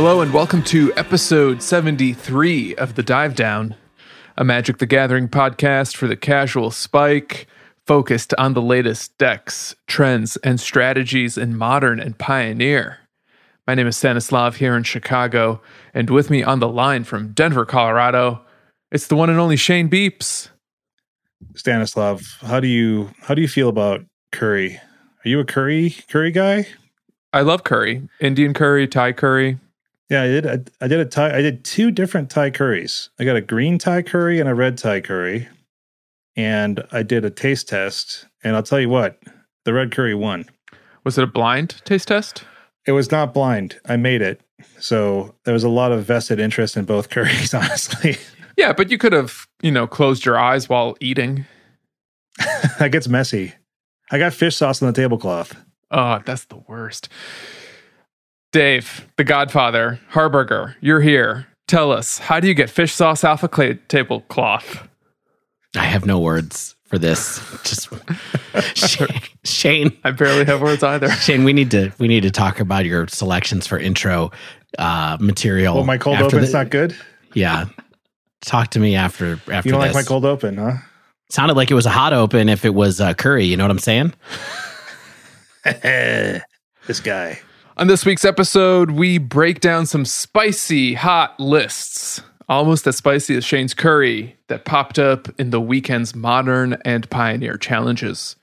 Hello and welcome to episode 73 of The Dive Down, a Magic the Gathering podcast for the casual spike, focused on the latest decks, trends, and strategies in modern and pioneer. My name is Stanislav here in Chicago, and with me on the line from Denver, Colorado, it's the one and only Shane Beeps. Stanislav, how do you how do you feel about curry? Are you a curry curry guy? I love curry, Indian curry, Thai curry. Yeah, I did. I, I did a Thai. I did two different Thai curries. I got a green Thai curry and a red Thai curry, and I did a taste test. And I'll tell you what, the red curry won. Was it a blind taste test? It was not blind. I made it, so there was a lot of vested interest in both curries. Honestly, Yeah, but you could have, you know, closed your eyes while eating. that gets messy. I got fish sauce on the tablecloth. Oh, that's the worst. Dave, the Godfather, Harburger, you're here. Tell us, how do you get fish sauce off a clay tablecloth? I have no words for this. Just Shane, Shane, I barely have words either. Shane, we need to we need to talk about your selections for intro uh, material. Well, my cold after open's the- not good. Yeah, talk to me after after You don't like my cold open, huh? Sounded like it was a hot open. If it was uh, curry, you know what I'm saying? this guy. On this week's episode, we break down some spicy hot lists, almost as spicy as Shane's curry that popped up in the weekend's modern and pioneer challenges.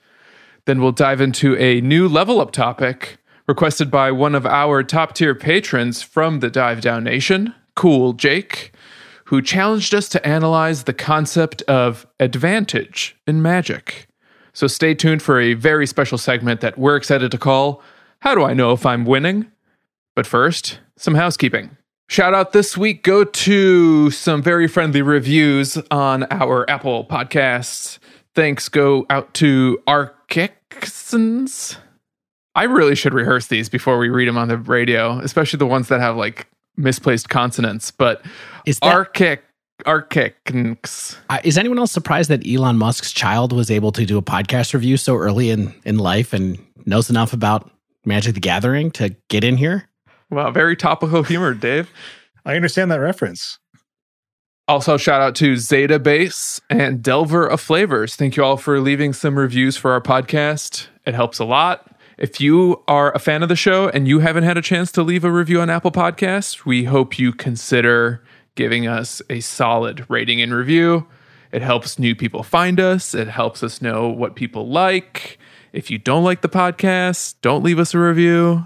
Then we'll dive into a new level up topic requested by one of our top tier patrons from the Dive Down Nation, Cool Jake, who challenged us to analyze the concept of advantage in magic. So stay tuned for a very special segment that we're excited to call How Do I Know If I'm Winning? But first, some housekeeping. Shout out this week go to some very friendly reviews on our Apple podcasts. Thanks go out to Arkixons. I really should rehearse these before we read them on the radio, especially the ones that have like misplaced consonants. But Is that, Arkic uh, is anyone else surprised that Elon Musk's child was able to do a podcast review so early in in life and knows enough about Magic the Gathering to get in here? Wow, very topical humor, Dave. I understand that reference. Also, shout out to Zeta Base and Delver of Flavors. Thank you all for leaving some reviews for our podcast. It helps a lot. If you are a fan of the show and you haven't had a chance to leave a review on Apple Podcasts, we hope you consider giving us a solid rating and review. It helps new people find us, it helps us know what people like. If you don't like the podcast, don't leave us a review.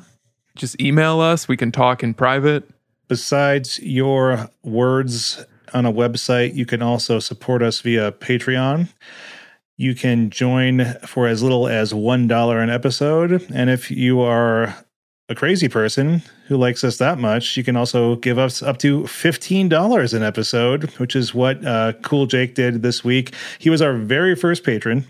Just email us. We can talk in private. Besides your words on a website, you can also support us via Patreon. You can join for as little as $1 an episode. And if you are a crazy person who likes us that much, you can also give us up to $15 an episode, which is what uh, Cool Jake did this week. He was our very first patron.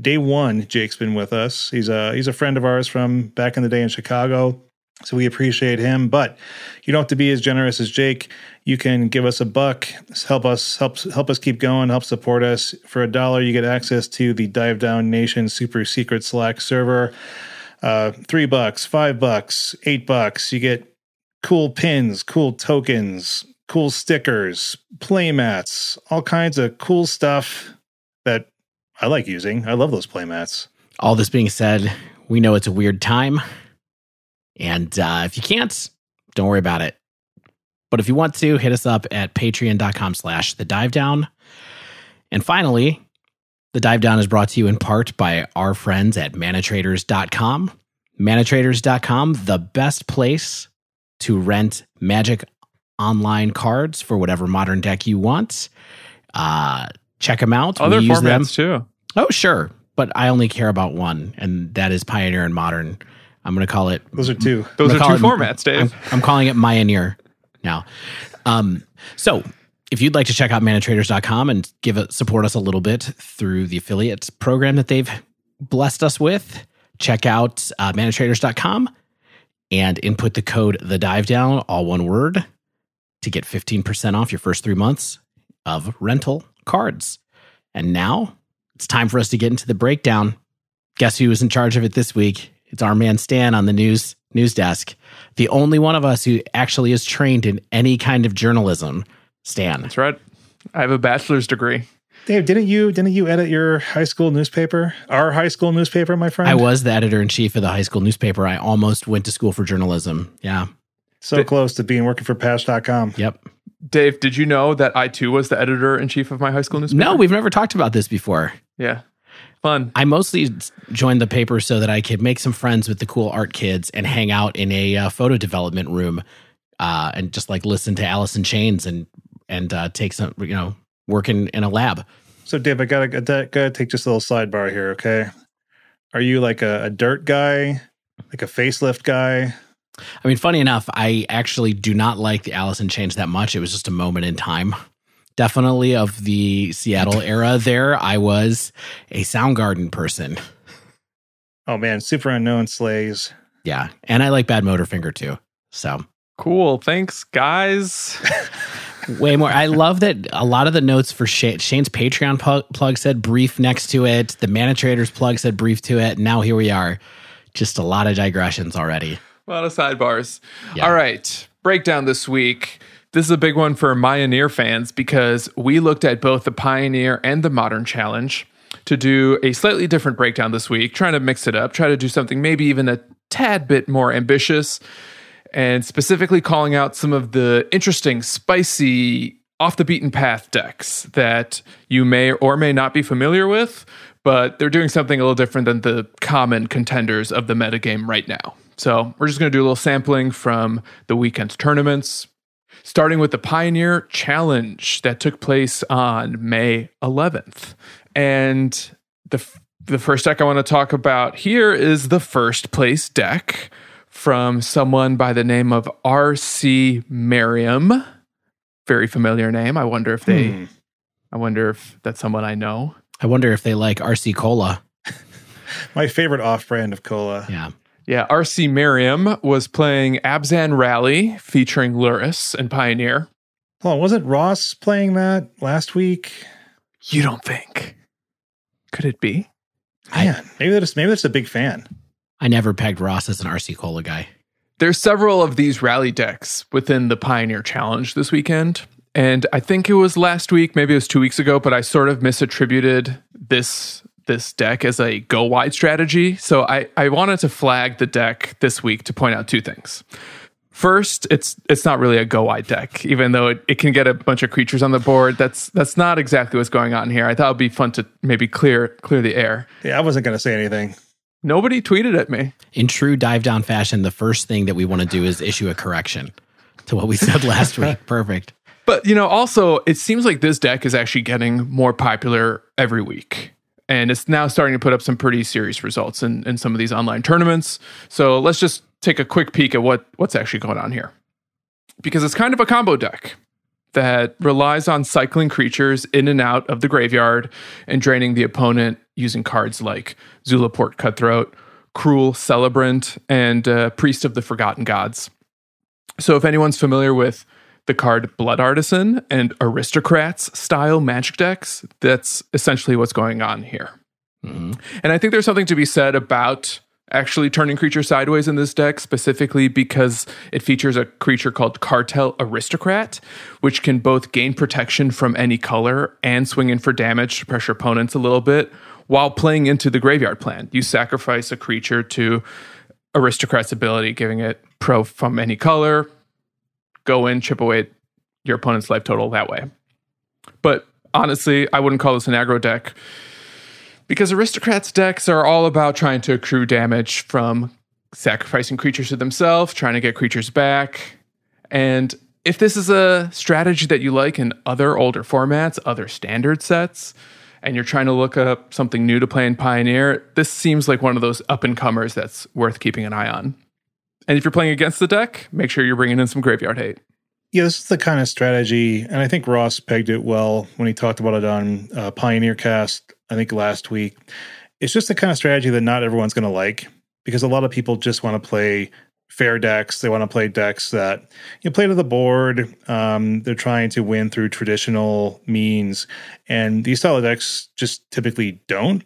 Day one, Jake's been with us. He's a he's a friend of ours from back in the day in Chicago. So we appreciate him, but you don't have to be as generous as Jake. You can give us a buck, help us help help us keep going, help support us. For a dollar, you get access to the Dive Down Nation super secret Slack server. Uh, three bucks, five bucks, eight bucks. You get cool pins, cool tokens, cool stickers, play mats, all kinds of cool stuff I like using. I love those play mats. All this being said, we know it's a weird time. And uh, if you can't, don't worry about it. But if you want to, hit us up at patreon.com slash the dive down. And finally, the dive down is brought to you in part by our friends at manatraders.com. Manatraders.com, the best place to rent magic online cards for whatever modern deck you want. Uh, check them out. Other We use them. formats too. Oh, sure. But I only care about one, and that is Pioneer and Modern. I'm going to call it. Those are two. Those I'm are two it- formats, Dave. I'm, I'm calling it Mioneer now. Um, so if you'd like to check out manatraders.com and give it, support us a little bit through the affiliate program that they've blessed us with, check out uh, manatraders.com and input the code the dive down, all one word, to get 15% off your first three months of rental cards. And now it's time for us to get into the breakdown. Guess who was in charge of it this week? It's our man Stan on the news news desk. The only one of us who actually is trained in any kind of journalism. Stan. That's right. I have a bachelor's degree. Dave, didn't you didn't you edit your high school newspaper? Our high school newspaper, my friend. I was the editor in chief of the high school newspaper. I almost went to school for journalism. Yeah. so Did- close to being working for Patch.com. Yep. Dave, did you know that I too was the editor in chief of my high school newspaper? No, we've never talked about this before. Yeah. Fun. I mostly joined the paper so that I could make some friends with the cool art kids and hang out in a uh, photo development room uh, and just like listen to Alice in Chains and and uh, take some you know work in, in a lab. So, Dave, I gotta, gotta gotta take just a little sidebar here, okay? Are you like a, a dirt guy, like a facelift guy? I mean, funny enough, I actually do not like the Alice in Chains that much. It was just a moment in time. Definitely of the Seattle era. There, I was a Soundgarden person. Oh man, Superunknown slays. Yeah, and I like Badmotorfinger too. So Cool. Thanks, guys. way more. I love that a lot of the notes for Shane, Shane's Patreon pu- plug said brief next to it. The Mana Traders plug said brief to it. Now here we are. Just a lot of digressions already. A lot of sidebars. Yeah. All right. Breakdown this week. This is a big one for Pioneer fans because we looked at both the Pioneer and the Modern Challenge to do a slightly different breakdown this week, trying to mix it up, try to do something maybe even a tad bit more ambitious, and specifically calling out some of the interesting, spicy, off the beaten path decks that you may or may not be familiar with, but they're doing something a little different than the common contenders of the metagame right now. So we're just going to do a little sampling from the weekend's tournaments, starting with the Pioneer Challenge that took place on May 11th. And the, the first deck I want to talk about here is the first place deck from someone by the name of R.C. Merriam. Very familiar name. I wonder if they, Hmm. I wonder if that's someone I know. I wonder if they like RC Cola. My favorite off-brand of cola. Yeah. Yeah, R.C. Merriam was playing Abzan Rally featuring Lurrus and Pioneer. Hold on, wasn't Ross playing that last week? You don't think? Could it be? Man, maybe they're maybe they're a big fan. I never pegged Ross as an RC Cola guy. There's several of these rally decks within the Pioneer Challenge this weekend. And I think it was last week, maybe it was two weeks ago, but I sort of misattributed this this deck as a go wide strategy. So I, I wanted to flag the deck this week to point out two things. First, it's it's not really a go wide deck, even though it, it can get a bunch of creatures on the board. That's that's not exactly what's going on here. I thought it'd be fun to maybe clear clear the air. Yeah, I wasn't gonna say anything. Nobody tweeted at me. In true dive down fashion, the first thing that we want to do is issue a correction to what we said last week. Perfect. But you know, also it seems like this deck is actually getting more popular every week. And it's now starting to put up some pretty serious results in, in some of these online tournaments. So let's just take a quick peek at what, what's actually going on here. Because it's kind of a combo deck that relies on cycling creatures in and out of the graveyard and draining the opponent using cards like Zulaport Cutthroat, Cruel Celebrant, and uh, Priest of the Forgotten Gods. So if anyone's familiar with the card Blood Artisan and Aristocrats style magic decks, that's essentially what's going on here. Mhm. And I think there's something to be said about actually turning creature sideways in this deck, specifically because it features a creature called Cartel Aristocrat, which can both gain protection from any color and swing in for damage to pressure opponents a little bit while playing into the graveyard plan. You sacrifice a creature to Aristocrat's ability, giving it pro from any color, go in, chip away your opponent's life total that way. But honestly, I wouldn't call this an aggro deck because aristocrats decks are all about trying to accrue damage from sacrificing creatures to themselves, trying to get creatures back. And if this is a strategy that you like in other older formats, other standard sets, and you're trying to look up something new to play in Pioneer, this seems like one of those up and comers that's worth keeping an eye on. And if you're playing against the deck, make sure you're bringing in some graveyard hate. Yeah, this is the kind of strategy, and I think Ross pegged it well when he talked about it on uh, Pioneer Cast. I think last week. It's just the kind of strategy that not everyone's going to like because a lot of people just want to play fair decks. They want to play decks that you play to the board. Um, they're trying to win through traditional means, and these style decks just typically don't.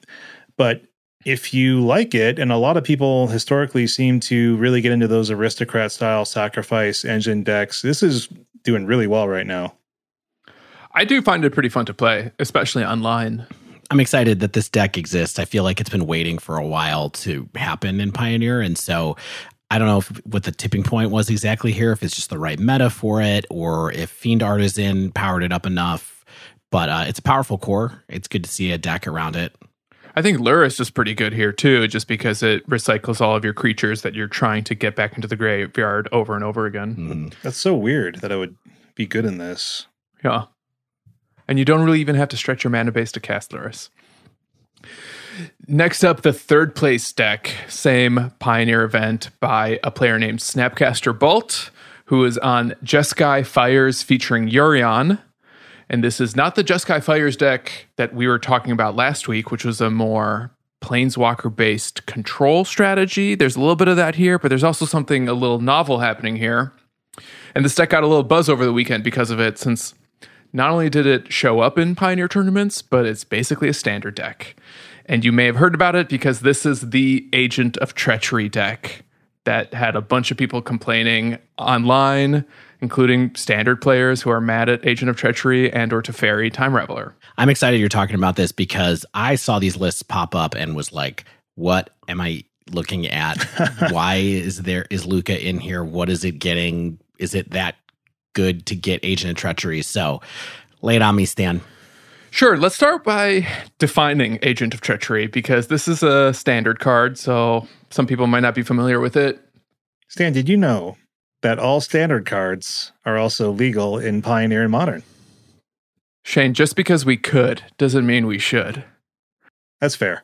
But if you like it, and a lot of people historically seem to really get into those aristocrat style sacrifice engine decks, this is doing really well right now. I do find it pretty fun to play, especially online. I'm excited that this deck exists. I feel like it's been waiting for a while to happen in Pioneer. And so I don't know if, what the tipping point was exactly here, if it's just the right meta for it, or if Fiend Artisan powered it up enough. But uh, it's a powerful core. It's good to see a deck around it. I think Lurrus is pretty good here too, just because it recycles all of your creatures that you're trying to get back into the graveyard over and over again. Mm-hmm. That's so weird that I would be good in this. Yeah. And you don't really even have to stretch your mana base to cast Lurrus. Next up, the third place deck, same Pioneer event by a player named Snapcaster Bolt, who is on Jeskai Fires featuring Yorion. And this is not the Jeskai Fires deck that we were talking about last week, which was a more planeswalker based control strategy. There's a little bit of that here, but there's also something a little novel happening here. And this deck got a little buzz over the weekend because of it, since not only did it show up in Pioneer tournaments, but it's basically a standard deck. And you may have heard about it because this is the Agent of Treachery deck that had a bunch of people complaining online, including standard players who are mad at Agent of Treachery and or Teferi Time Raveler. I'm excited you're talking about this because I saw these lists pop up and was like, what am I looking at? Why is there is Lukka in here? What is it getting? Is it that good to get Agent of Treachery? So lay it on me, Stan. Sure, let's start by defining Agent of Treachery because this is a standard card, so some people might not be familiar with it. Stan, did you know that all standard cards are also legal in Pioneer and Modern? Shane, just because we could doesn't mean we should. That's fair.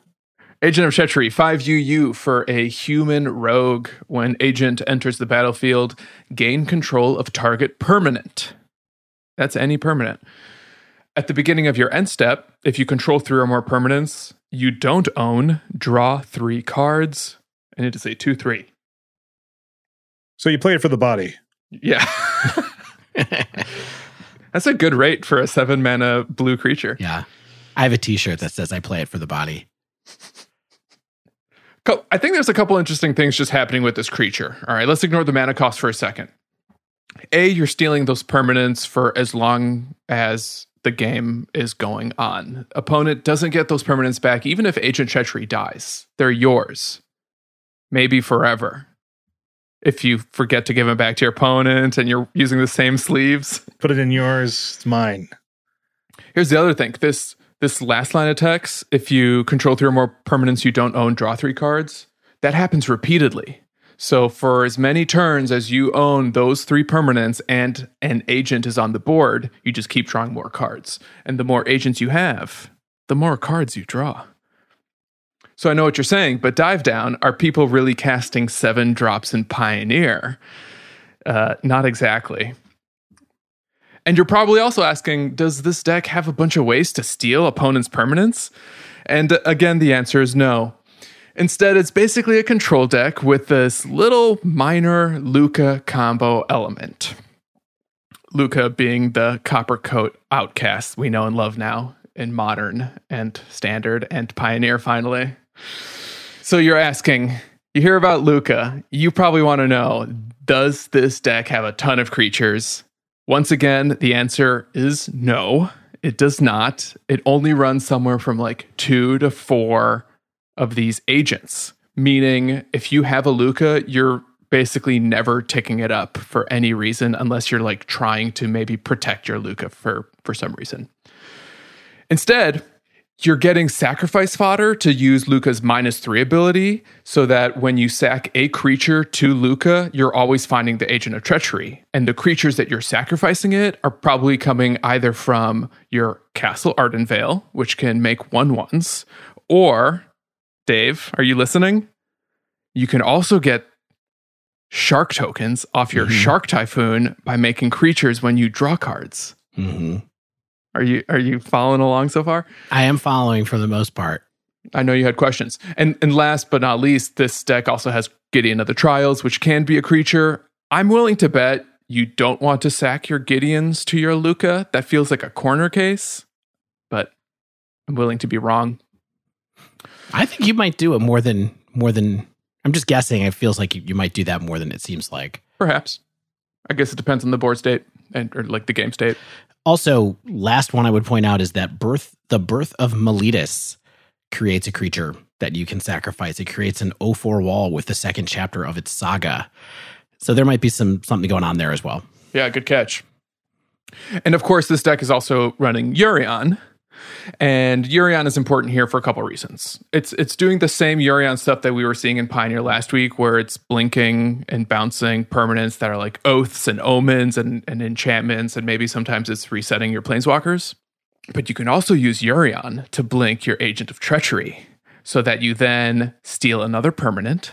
Agent of Treachery, 5 UU for a human rogue. When Agent enters the battlefield, gain control of target permanent. That's any permanent. At the beginning of your end step, if you control three or more permanents you don't own, draw three cards. And it is a 2 3. So you play it for the body. Yeah. That's a good rate for a seven mana blue creature. Yeah. I have a t shirt that says I play it for the body. I think there's a couple interesting things just happening with this creature. All right, let's ignore the mana cost for a second. A, you're stealing those permanents for as long as the game is going on. Opponent doesn't get those permanents back, even if Agent Treachery dies. They're yours. Maybe forever. If you forget to give them back to your opponent and you're using the same sleeves. Put it in yours, it's mine. Here's the other thing. This this last line of text, if you control three or more permanents you don't own, draw three cards. That happens repeatedly. So for as many turns as you own those three permanents and an agent is on the board, you just keep drawing more cards. And the more agents you have, the more cards you draw. So I know what you're saying, but dive down. Are people really casting seven drops in Pioneer? Uh, not exactly. And you're probably also asking, does this deck have a bunch of ways to steal opponents' permanents? And uh, again, the answer is no. Instead, it's basically a control deck with this little minor Lukka combo element. Lukka being the copper coat outcast we know and love now in modern and standard and pioneer finally. So you're asking, you hear about Lukka, you probably want to know, does this deck have a ton of creatures? Once again, the answer is no. It does not. It only runs somewhere from like two to four of these agents, meaning if you have a Lukka, you're basically never ticking it up for any reason unless you're like trying to maybe protect your Lukka for for some reason. Instead, you're getting sacrifice fodder to use Lukka's minus three ability so that when you sack a creature to Lukka, you're always finding the agent of treachery. And the creatures that you're sacrificing it are probably coming either from your Castle Ardenvale, which can make one ones, or Dave, are you listening? You can also get shark tokens off your Mhm. shark typhoon by making creatures when you draw cards. hmm Are you are you following along so far? I am following for the most part. I know you had questions. And and last but not least, this deck also has Gideon of the Trials, which can be a creature. I'm willing to bet you don't want to sack your Gideons to your Lukka. That feels like a corner case, but I'm willing to be wrong. I think you might do it more than more than. I'm just guessing. It feels like you, you might do that more than it seems like. Perhaps. I guess it depends on the board state and or like the game state. Also, last one I would point out is that birth the birth of Meletis creates a creature that you can sacrifice. It creates an O4 wall with the second chapter of its saga. So there might be some something going on there as well. Yeah, good catch. And of course, this deck is also running Yorion. And Yorion is important here for a couple of reasons. It's it's doing the same Yorion stuff that we were seeing in Pioneer last week, where it's blinking and bouncing permanents that are like oaths and omens and, and enchantments, and maybe sometimes it's resetting your planeswalkers. But you can also use Yorion to blink your Agent of Treachery so that you then steal another permanent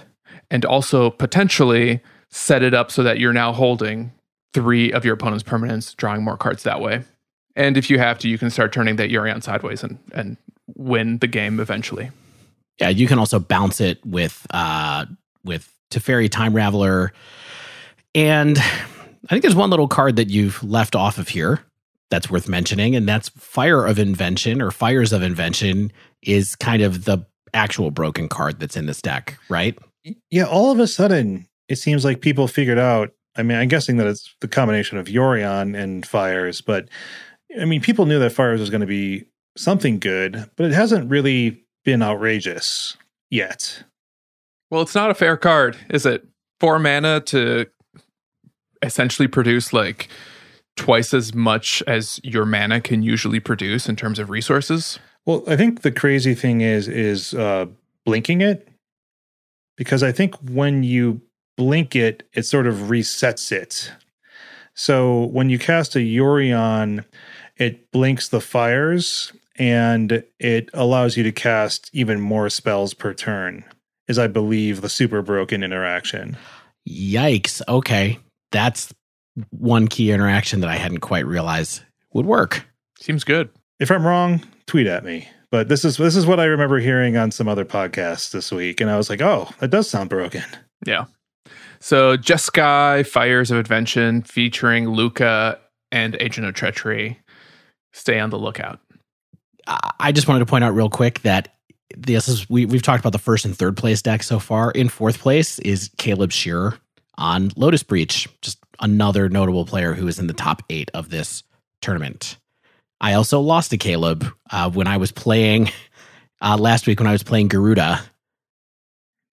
and also potentially set it up so that you're now holding three of your opponent's permanents, drawing more cards that way. And if you have to, you can start turning that Yorion sideways and, and win the game eventually. Yeah, you can also bounce it with uh with Teferi Time Raveler. And I think there's one little card that you've left off of here that's worth mentioning, and that's Fire of Invention or Fires of Invention is kind of the actual broken card that's in this deck, right? Yeah, all of a sudden, it seems like people figured out. I mean, I'm guessing that it's the combination of Yorion and Fires, but I mean, people knew that Fires was going to be something good, but it hasn't really been outrageous yet. Well, it's not a fair card, is it? Four mana to essentially produce like twice as much as your mana can usually produce in terms of resources. Well, I think the crazy thing is is uh, blinking it because I think when you blink it, it sort of resets it. So when you cast a Yorion, it blinks the fires and it allows you to cast even more spells per turn. Is I believe the super broken interaction. Yikes. Okay. That's one key interaction that I hadn't quite realized would work. Seems good. If I'm wrong, tweet at me. But this is this is what I remember hearing on some other podcasts this week, and I was like, "Oh, that does sound broken." Yeah. So Jeskai Fires of Invention featuring Lukka and Agent of Treachery. Stay on the lookout. I just wanted to point out real quick that this is we we've talked about the first and third place deck so far. In fourth place is Caleb Scherer on Lotus Breach, just another notable player who is in the top eight of this tournament. I also lost to Caleb uh, when I was playing uh, last week when I was playing Garuda.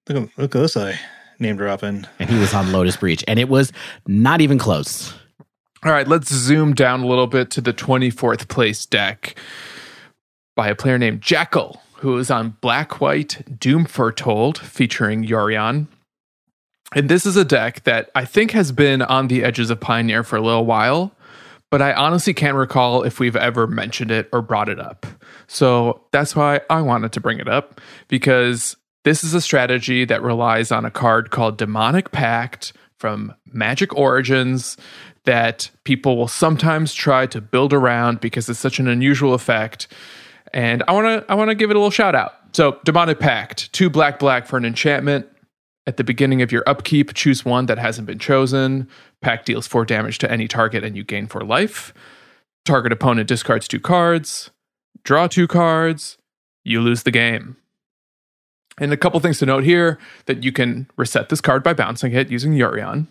Look, at- look at this I name dropping. and he was on Lotus Breach, and it was not even close. All right, let's zoom down a little bit to the 24th place deck by a player named Jackal, who is on Black White Doom Foretold featuring Yorion. And this is a deck that I think has been on the edges of Pioneer for a little while, but I honestly can't recall if we've ever mentioned it or brought it up. So that's why I wanted to bring it up because this is a strategy that relies on a card called Demonic Pact from Magic Origins that people will sometimes try to build around because it's such an unusual effect. And I want to I want to give it a little shout out. So, Demonic Pact, two black black for an enchantment. At the beginning of your upkeep, choose one that hasn't been chosen. Pact deals 4 damage to any target and you gain 4 life. Target opponent discards 2 cards. Draw 2 cards. You lose the game. And a couple things to note here that you can reset this card by bouncing it using Yorion.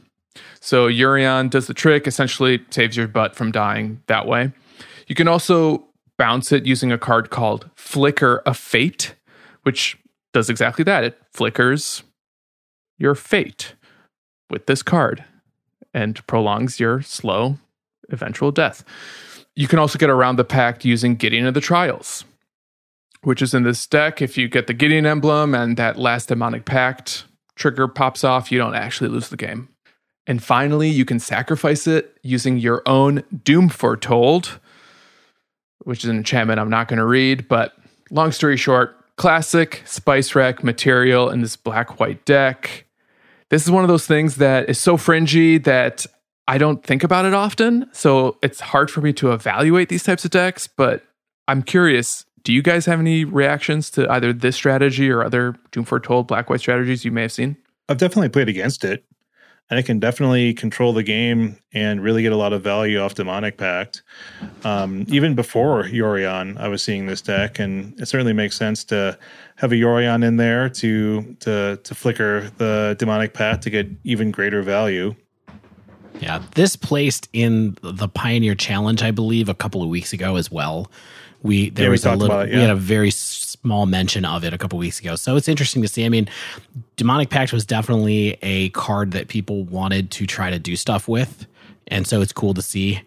So Yorion does the trick, essentially saves your butt from dying that way. You can also bounce it using a card called Flicker of Fate, which does exactly that. It flickers your fate with this card and prolongs your slow eventual death. You can also get around the pact using Gideon of the Trials, which is in this deck. If you get the Gideon emblem and that last demonic pact trigger pops off, you don't actually lose the game. And finally, you can sacrifice it using your own Doom Foretold, which is an enchantment I'm not going to read. But long story short, classic Spice Rack material in this black white deck. This is one of those things that is so fringy that I don't think about it often. So it's hard for me to evaluate these types of decks. But I'm curious do you guys have any reactions to either this strategy or other Doom Foretold black white strategies you may have seen? I've definitely played against it. And it can definitely control the game and really get a lot of value off Demonic Pact. Um, even before Yorion, I was seeing this deck, and it certainly makes sense to have a Yorion in there to to to flicker the Demonic Pact to get even greater value. Yeah, this placed in the Pioneer Challenge, I believe, a couple of weeks ago as well. We there Yeah, we was a little, it, we had a very small mention of it a couple weeks ago, so it's interesting to see. I mean, Demonic Pact was definitely a card that people wanted to try to do stuff with, and so it's cool to see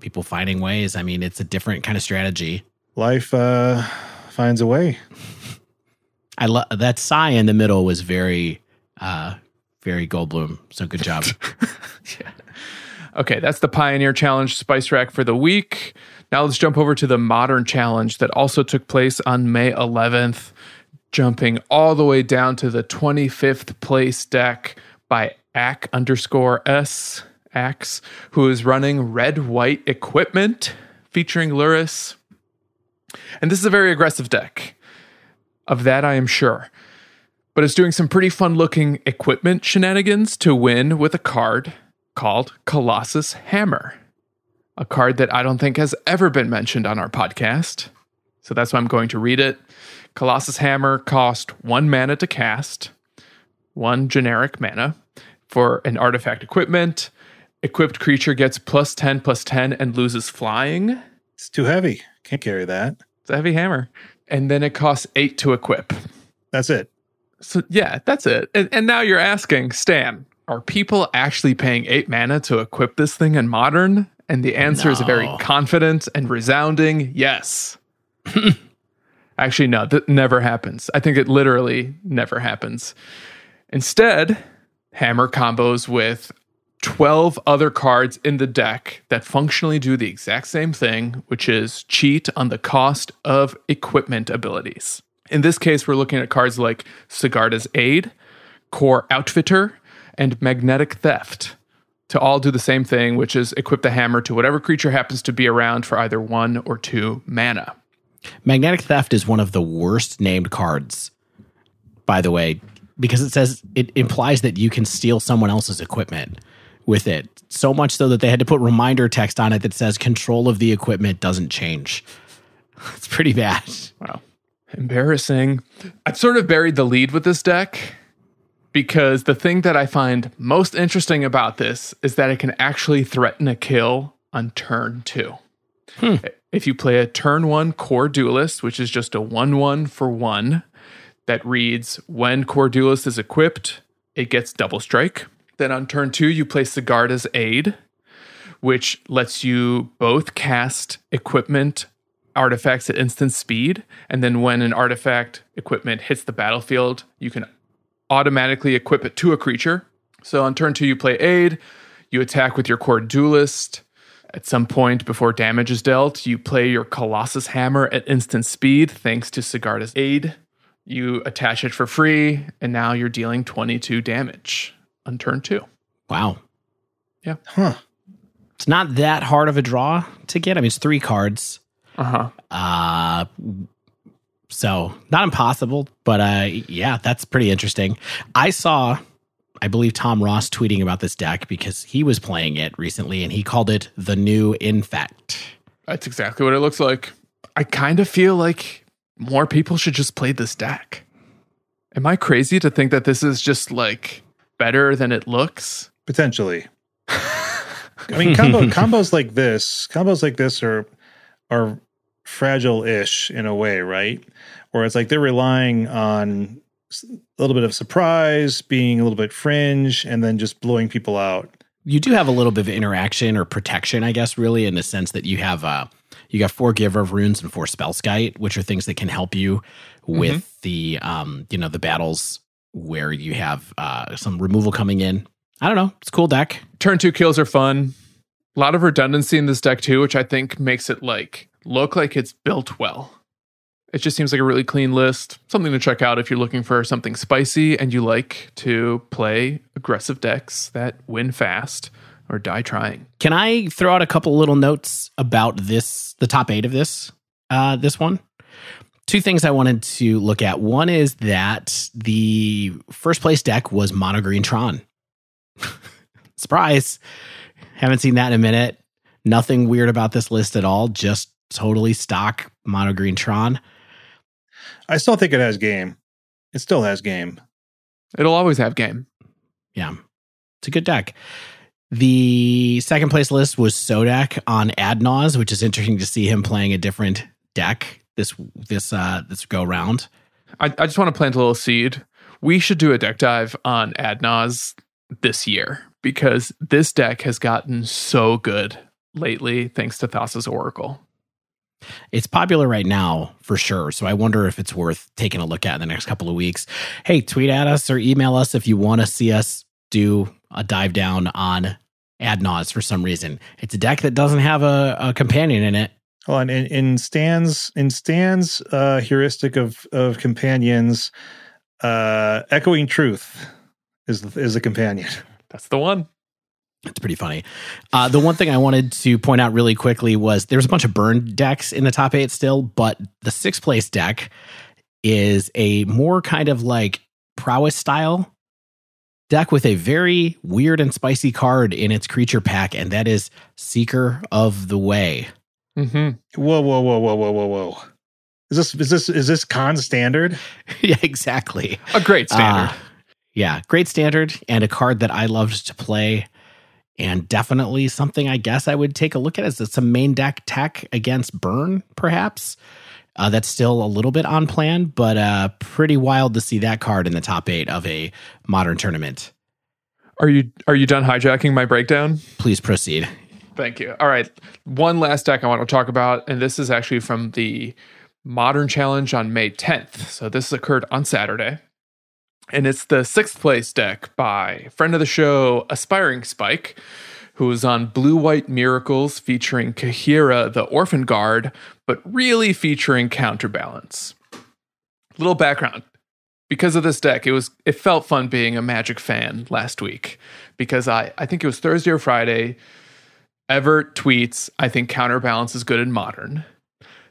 people finding ways. I mean, it's a different kind of strategy. Life uh, finds a way. I love that sigh in the middle was very, uh, very Goldblum. So good job. yeah. Okay, that's the Pioneer Challenge Spice Rack for the week. Now let's jump over to the Modern Challenge that also took place on May 11th, jumping all the way down to the 25th place deck by Ack underscore S Axe, who is running red white equipment featuring Lurrus. And this is a very aggressive deck. Of that, I am sure. But it's doing some pretty fun looking equipment shenanigans to win with a card called Colossus Hammer, a card that I don't think has ever been mentioned on our podcast. So that's why I'm going to read it. Colossus Hammer cost one mana to cast, one generic mana for an artifact equipment. Equipped creature gets plus 10 plus 10 and loses flying. It's too heavy. Can't carry that. It's a heavy hammer. And then it costs eight to equip. That's it. So yeah, that's it. And, and now you're asking, Stan, are people actually paying eight mana to equip this thing in modern? And the answer is a very confident and resounding yes. actually, no, that never happens. I think it literally never happens. Instead, Hammer combos with 12 other cards in the deck that functionally do the exact same thing, which is cheat on the cost of equipment abilities. In this case, we're looking at cards like Sigarda's Aid, Kor Outfitter, and Magnetic Theft to all do the same thing, which is equip the hammer to whatever creature happens to be around for either one or two mana. Magnetic Theft is one of the worst named cards, by the way, because it says it implies that you can steal someone else's equipment with it. So much so that they had to put reminder text on it that says control of the equipment doesn't change. It's pretty bad. Wow. Embarrassing. I've sort of buried the lead with this deck because the thing that I find most interesting about this is that it can actually threaten a kill on turn two. Hmm. If you play a turn one Kor Duelist, which is just a 1 1 for one, that reads when Kor Duelist is equipped, it gets double strike. Then on turn two, you play Sigarda's Aid, which lets you both cast equipment artifacts at instant speed. And then when an artifact equipment hits the battlefield, you can automatically equip it to a creature. So on turn two, you play Aid, you attack with your Kor Duelist. At some point before damage is dealt, you play your Colossus Hammer at instant speed thanks to Sigarda's Aid. You attach it for free, and now you're dealing 22 damage on turn two. Wow. Yeah. Huh. It's not that hard of a draw to get. I mean, it's three cards. Uh huh. Uh, so not impossible, but uh, yeah, that's pretty interesting. I saw, I believe Tom Ross tweeting about this deck because he was playing it recently, and he called it the new Infect. That's exactly what it looks like. I kind of feel like more people should just play this deck. Am I crazy to think that this is just like better than it looks? Potentially. I mean, combo combos like this, combos like this are are fragile-ish in a way, right? Where it's like they're relying on a little bit of surprise, being a little bit fringe, and then just blowing people out. You do have a little bit of interaction or protection, I guess, really, in the sense that you have uh, you got four Giver of Runes and four Spellskite, which are things that can help you with the um, you know, the battles where you have uh, some removal coming in. I don't know. It's a cool deck. Turn two kills are fun. A lot of redundancy in this deck too, which I think makes it like look like it's built well. It just seems like a really clean list. Something to check out if you're looking for something spicy and you like to play aggressive decks that win fast or die trying. Can I throw out a couple little notes about this, the top eight of this, uh, this one? Two things I wanted to look at. One is that the first place deck was Mono Green Tron. Surprise. Haven't seen that in a minute. Nothing weird about this list at all. Just totally stock mono green Tron. I still think it has game. It still has game. It'll always have game. Yeah. It's a good deck. The second place list was Sodak on AdNaus, which is interesting to see him playing a different deck this this uh this go round. I, I just want to plant a little seed. We should do a deck dive on AdNaus this year because this deck has gotten so good lately thanks to Thassa's Oracle. It's popular right now for sure. So I wonder if it's worth taking a look at in the next couple of weeks. Hey, tweet at us or email us if you want to see us do a dive down on AdNaus for some reason. It's a deck that doesn't have a, a companion in it. Well, and in, in Stan's in Stan's uh, heuristic of of companions, uh, echoing truth is is a companion. That's the one. It's pretty funny. Uh, the one thing I wanted to point out really quickly was there's a bunch of burn decks in the top eight still, but the sixth place deck is a more kind of like prowess style deck with a very weird and spicy card in its creature pack, and that is Seeker of the Way. Mm-hmm. Whoa, whoa, whoa, whoa, whoa, whoa, whoa! Is this is this is this Khans standard? yeah, exactly. A great standard. Uh, yeah, great standard, and a card that I loved to play, and definitely something I guess I would take a look at as some main deck tech against Burn, perhaps. Uh, that's still a little bit on plan, but uh, pretty wild to see that card in the top eight of a modern tournament. Are you are you done hijacking my breakdown? Please proceed. Thank you. All right. One last deck I want to talk about, and this is actually from the Modern Challenge on May 10th. So this occurred on Saturday. And it's the sixth place deck by friend of the show, Aspiring Spike, who was on Blue White Miracles featuring Kaheera the Orphanguard, but really featuring Counterbalance. Little background. Because of this deck, it was it felt fun being a Magic fan last week because I I think it was Thursday or Friday Evert tweets, I think counterbalance is good in modern.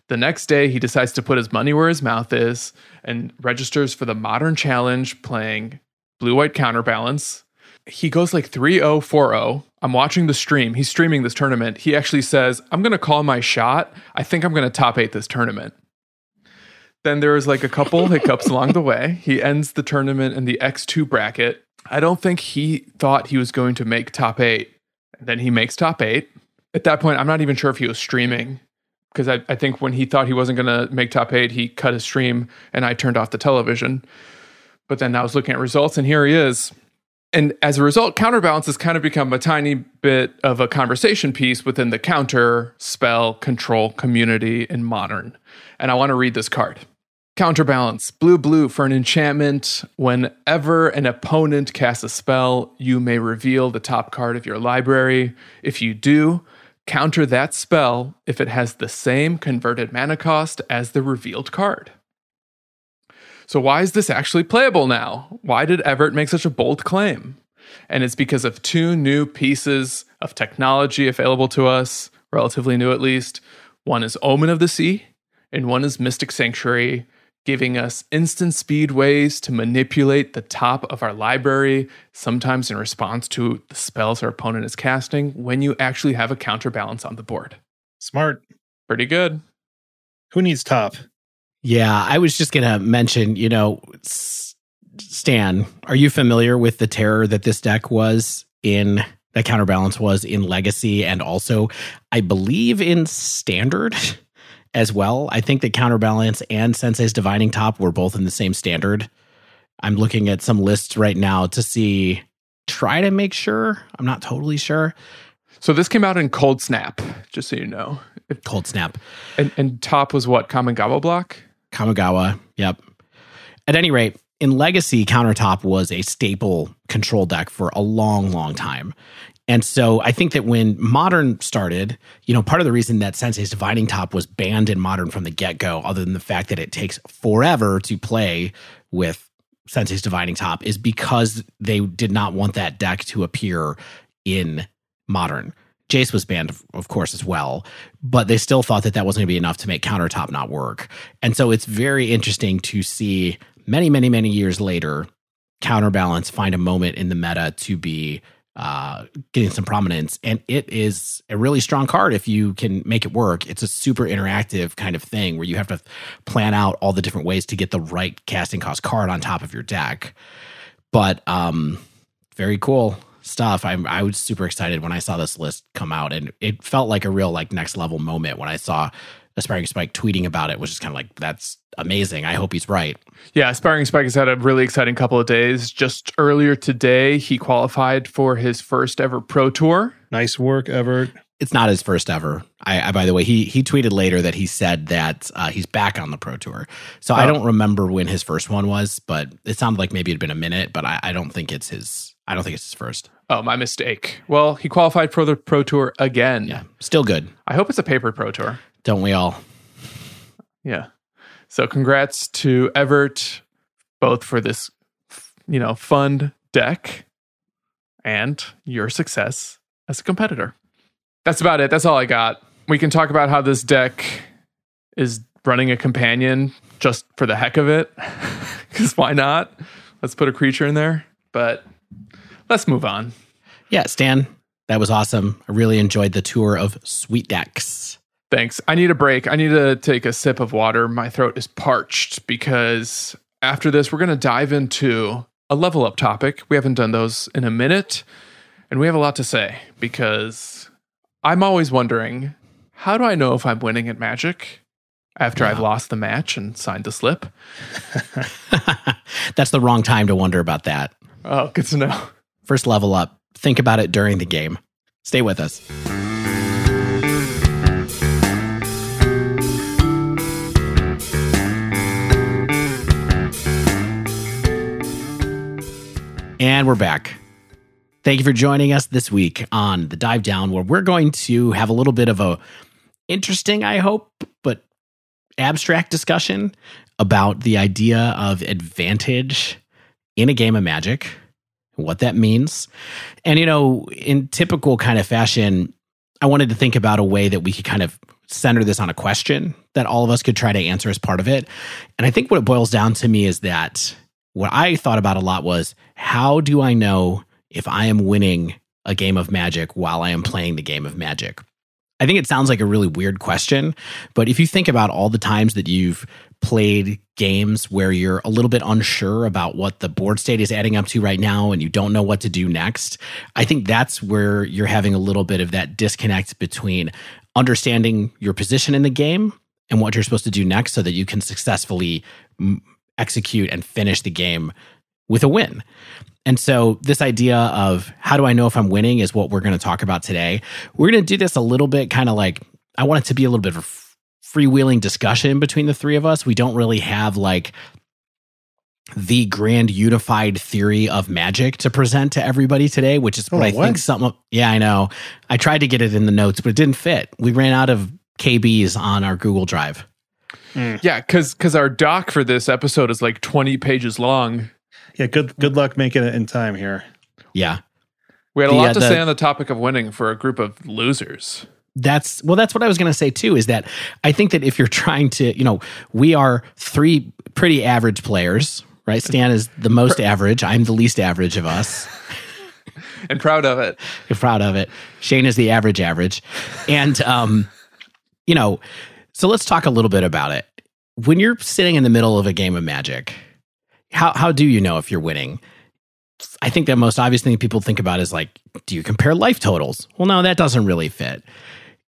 The next day, he decides to put his money where his mouth is and registers for the modern challenge playing blue white counterbalance. He goes like 3 0 4 0. I'm watching the stream. He's streaming this tournament. He actually says, I'm going to call my shot. I think I'm going to top eight this tournament. Then there was like a couple hiccups along the way. He ends the tournament in the X2 bracket. I don't think he thought he was going to make top eight then he makes top eight. At that point, I'm not even sure if he was streaming because I, I think when he thought he wasn't going to make top eight, he cut his stream and I turned off the television. But then I was looking at results and here he is. And as a result, counterbalance has kind of become a tiny bit of a conversation piece within the counter spell control community in modern. And I want to read this card. Counterbalance, blue blue for an enchantment. Whenever an opponent casts a spell, you may reveal the top card of your library. If you do, counter that spell if it has the same converted mana cost as the revealed card. So, why is this actually playable now? Why did Everett make such a bold claim? And it's because of two new pieces of technology available to us, relatively new at least. One is Omen of the Sea, and one is Mystic Sanctuary giving us instant speed ways to manipulate the top of our library, sometimes in response to the spells our opponent is casting, when you actually have a counterbalance on the board. Smart. Pretty good. Who needs top? Yeah, I was just going to mention, you know, Stan, are you familiar with the terror that this deck was in that counterbalance was in legacy and also I believe in standard? as well. I think that Counterbalance and Sensei's Divining Top were both in the same standard. I'm looking at some lists right now to see, try to make sure. I'm not totally sure. So this came out in Coldsnap, just so you know. Coldsnap. And, and top was what? Kamigawa block? Kamigawa, yep. At any rate, in Legacy, Countertop was a staple control deck for a long, long time. And so I think that when modern started, you know, part of the reason that Sensei's Divining Top was banned in modern from the get go, other than the fact that it takes forever to play with Sensei's Divining Top, is because they did not want that deck to appear in modern. Jace was banned, of course, as well, but they still thought that that wasn't going to be enough to make countertop not work. And so it's very interesting to see many, many, many years later, counterbalance find a moment in the meta to be uh, getting some prominence. And it is a really strong card if you can make it work. It's a super interactive kind of thing where you have to plan out all the different ways to get the right casting cost card on top of your deck. But um, very cool stuff. I'm I was super excited when I saw this list come out, and it felt like a real like next level moment when I saw Aspiring Spike tweeting about it, which is kind of like that's amazing. I hope he's right. Yeah, Aspiring Spike has had a really exciting couple of days. Just earlier today, he qualified for his first ever pro tour. Nice work, Everett. It's not his first ever. I, I by the way, he he tweeted later that he said that uh, he's back on the pro tour. So I Oh. don't remember when his first one was, but it sounded like maybe it'd been a minute. But I, I don't think it's his. I don't think it's his first. Oh, my mistake. Well, he qualified for the pro tour again. Yeah, still good. I hope it's a paper pro tour. Don't we all? Yeah. So congrats to Everett both for this you know, fun deck and your success as a competitor. That's about it. That's all I got. We can talk about how this deck is running a companion just for the heck of it. Cuz why not? Let's put a creature in there. But let's move on. Yeah, Stan, that was awesome. I really enjoyed the tour of Sweet Decks. Thanks. I need a break. I need to take a sip of water. My throat is parched because after this, we're going to dive into a level up topic. We haven't done those in a minute, and we have a lot to say because I'm always wondering how do I know if I'm winning at Magic after I've lost the match and signed the slip? That's the wrong time to wonder about that. Oh, good to know. First level up. Think about it during the game. Stay with us. And we're back. Thank you for joining us this week on the dive down where we're going to have a little bit of a interesting, I hope, but abstract discussion about the idea of advantage in a game of magic, what that means. And, you know, in typical kind of fashion, I wanted to think about a way that we could kind of center this on a question that all of us could try to answer as part of it. And I think what it boils down to me is that what I thought about a lot was how do I know if I am winning a game of magic while I am playing the game of magic? I think it sounds like a really weird question, but if you think about all the times that you've played games where you're a little bit unsure about what the board state is adding up to right now and you don't know what to do next, I think that's where you're having a little bit of that disconnect between understanding your position in the game and what you're supposed to do next so that you can successfully execute and finish the game with a win. And so, this idea of how do I know if I'm winning is what we're going to talk about today. We're going to do this a little bit kind of like I want it to be a little bit of a freewheeling discussion between the three of us. We don't really have like the grand unified theory of magic to present to everybody today, which is what Oh, I what? think something. yeah, I know. I tried to get it in the notes, but it didn't fit. We ran out of KBs on our Google Drive. Yeah, because because our doc for this episode is like 20 pages long. Yeah, good good luck making it in time here. Yeah. We had a The, lot uh, to the- say on the topic of winning for a group of losers. That's well, that's what I was going to say too. Is that I think that if you're trying to, you know, we are three pretty average players, right? Stan is the most average. I'm the least average of us. And proud of it. You're proud of it. Shane is the average average, and um, you know, so let's talk a little bit about it. When you're sitting in the middle of a game of Magic, how how do you know if you're winning? I think the most obvious thing people think about is like, do you compare life totals? Well, no, that doesn't really fit.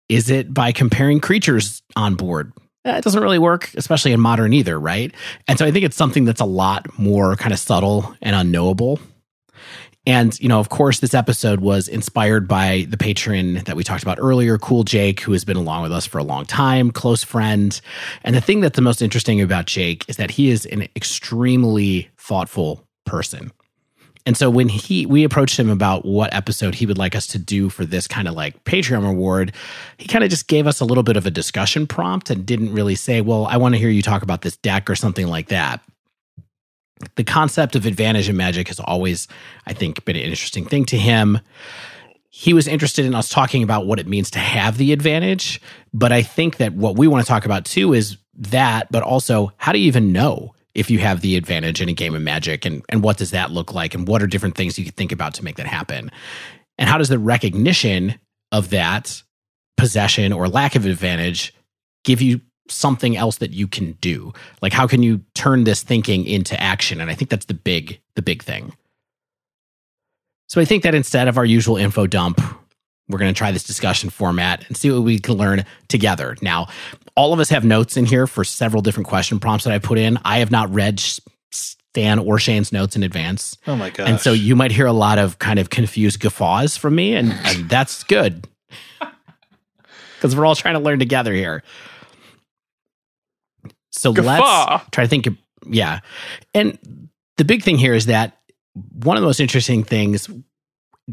Is it by comparing creatures on board? That doesn't really work, especially in modern either, right? And so I think it's something that's a lot more kind of subtle and unknowable. And, you know, of course, this episode was inspired by the patron that we talked about earlier, Cool Jake, who has been along with us for a long time, close friend. And the thing that's the most interesting about Jake is that he is an extremely thoughtful person. And so when he we approached him about what episode he would like us to do for this kind of like Patreon reward, he kind of just gave us a little bit of a discussion prompt and didn't really say, "Well, I want to hear you talk about this deck or something like that." The concept of advantage in Magic has always, I think, been an interesting thing to him. He was interested in us talking about what it means to have the advantage, but I think that what we want to talk about too is that, but also how do you even know if you have the advantage in a game of magic and, and what does that look like and what are different things you can think about to make that happen And how does the recognition of that possession or lack of advantage give you something else that you can do? Like how can you turn this thinking into action? And I think that's the big the big thing. So I think that instead of our usual info dump, we're going to try this discussion format and see what we can learn together. Now, all of us have notes in here for several different question prompts that I put in. I have not read Stan or Shane's notes in advance. Oh my god! And so you might hear a lot of kind of confused guffaws from me, and, and that's good because we're all trying to learn together here. So Guffaw. let's try to think. Of, yeah, and the big thing here is that one of the most interesting things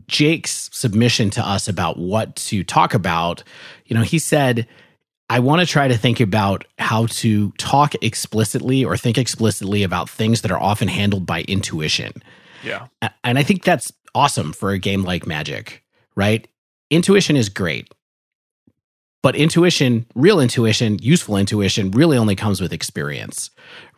Jake's submission to us about what to talk about, you know, he said, I want to try to think about how to talk explicitly or think explicitly about things that are often handled by intuition. Yeah. And I think that's awesome for a game like Magic, right? Intuition is great. But intuition, real intuition, useful intuition really only comes with experience,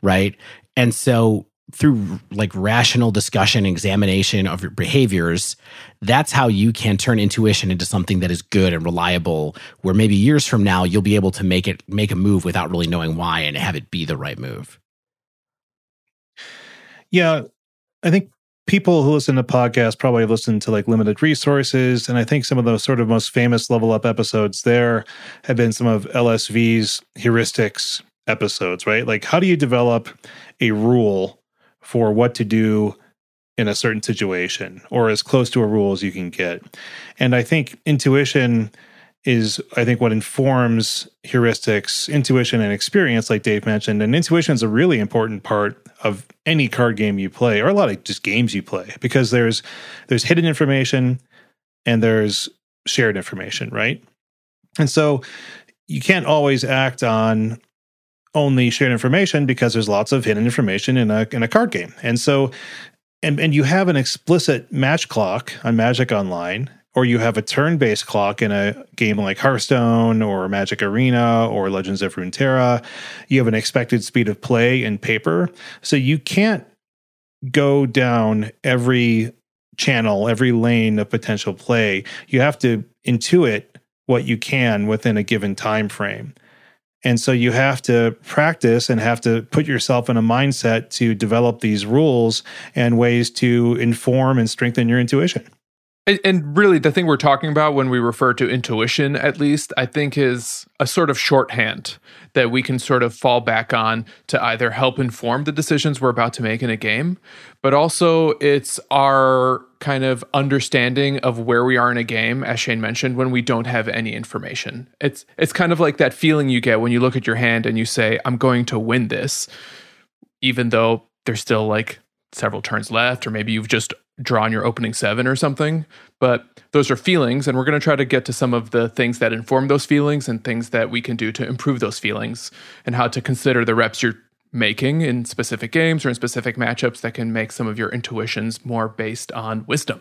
right? And so through like rational discussion, examination of your behaviors, that's how you can turn intuition into something that is good and reliable. Where maybe years from now, you'll be able to make it make a move without really knowing why and have it be the right move. Yeah, I think people who listen to podcasts probably listen to like limited resources. And I think some of those sort of most famous level up episodes there have been some of LSV's heuristics episodes, right? Like, how do you develop a rule for what to do in a certain situation or as close to a rule as you can get. And I think intuition is I think what informs heuristics, intuition and experience like Dave mentioned. And intuition is a really important part of any card game you play or a lot of just games you play because there's there's hidden information and there's shared information, right? And so you can't always act on only shared information because there's lots of hidden information in a in a card game. And so and and you have an explicit match clock on Magic Online or you have a turn-based clock in a game like Hearthstone or Magic Arena or Legends of Runeterra. You have an expected speed of play in paper. So you can't go down every channel, every lane of potential play. You have to intuit what you can within a given time frame. And so you have to practice and have to put yourself in a mindset to develop these rules and ways to inform and strengthen your intuition. And, really, the thing we're talking about when we refer to intuition, at least, I think is a sort of shorthand that we can sort of fall back on to either help inform the decisions we're about to make in a game, but also it's our kind of understanding of where we are in a game, as Shane mentioned, when we don't have any information. It's it's kind of like that feeling you get when you look at your hand and you say, "I'm going to win this," even though there's still like several turns left, or maybe you've just drawn your opening seven or something. But those are feelings, and we're going to try to get to some of the things that inform those feelings and things that we can do to improve those feelings and how to consider the reps you're making in specific games or in specific matchups that can make some of your intuitions more based on wisdom.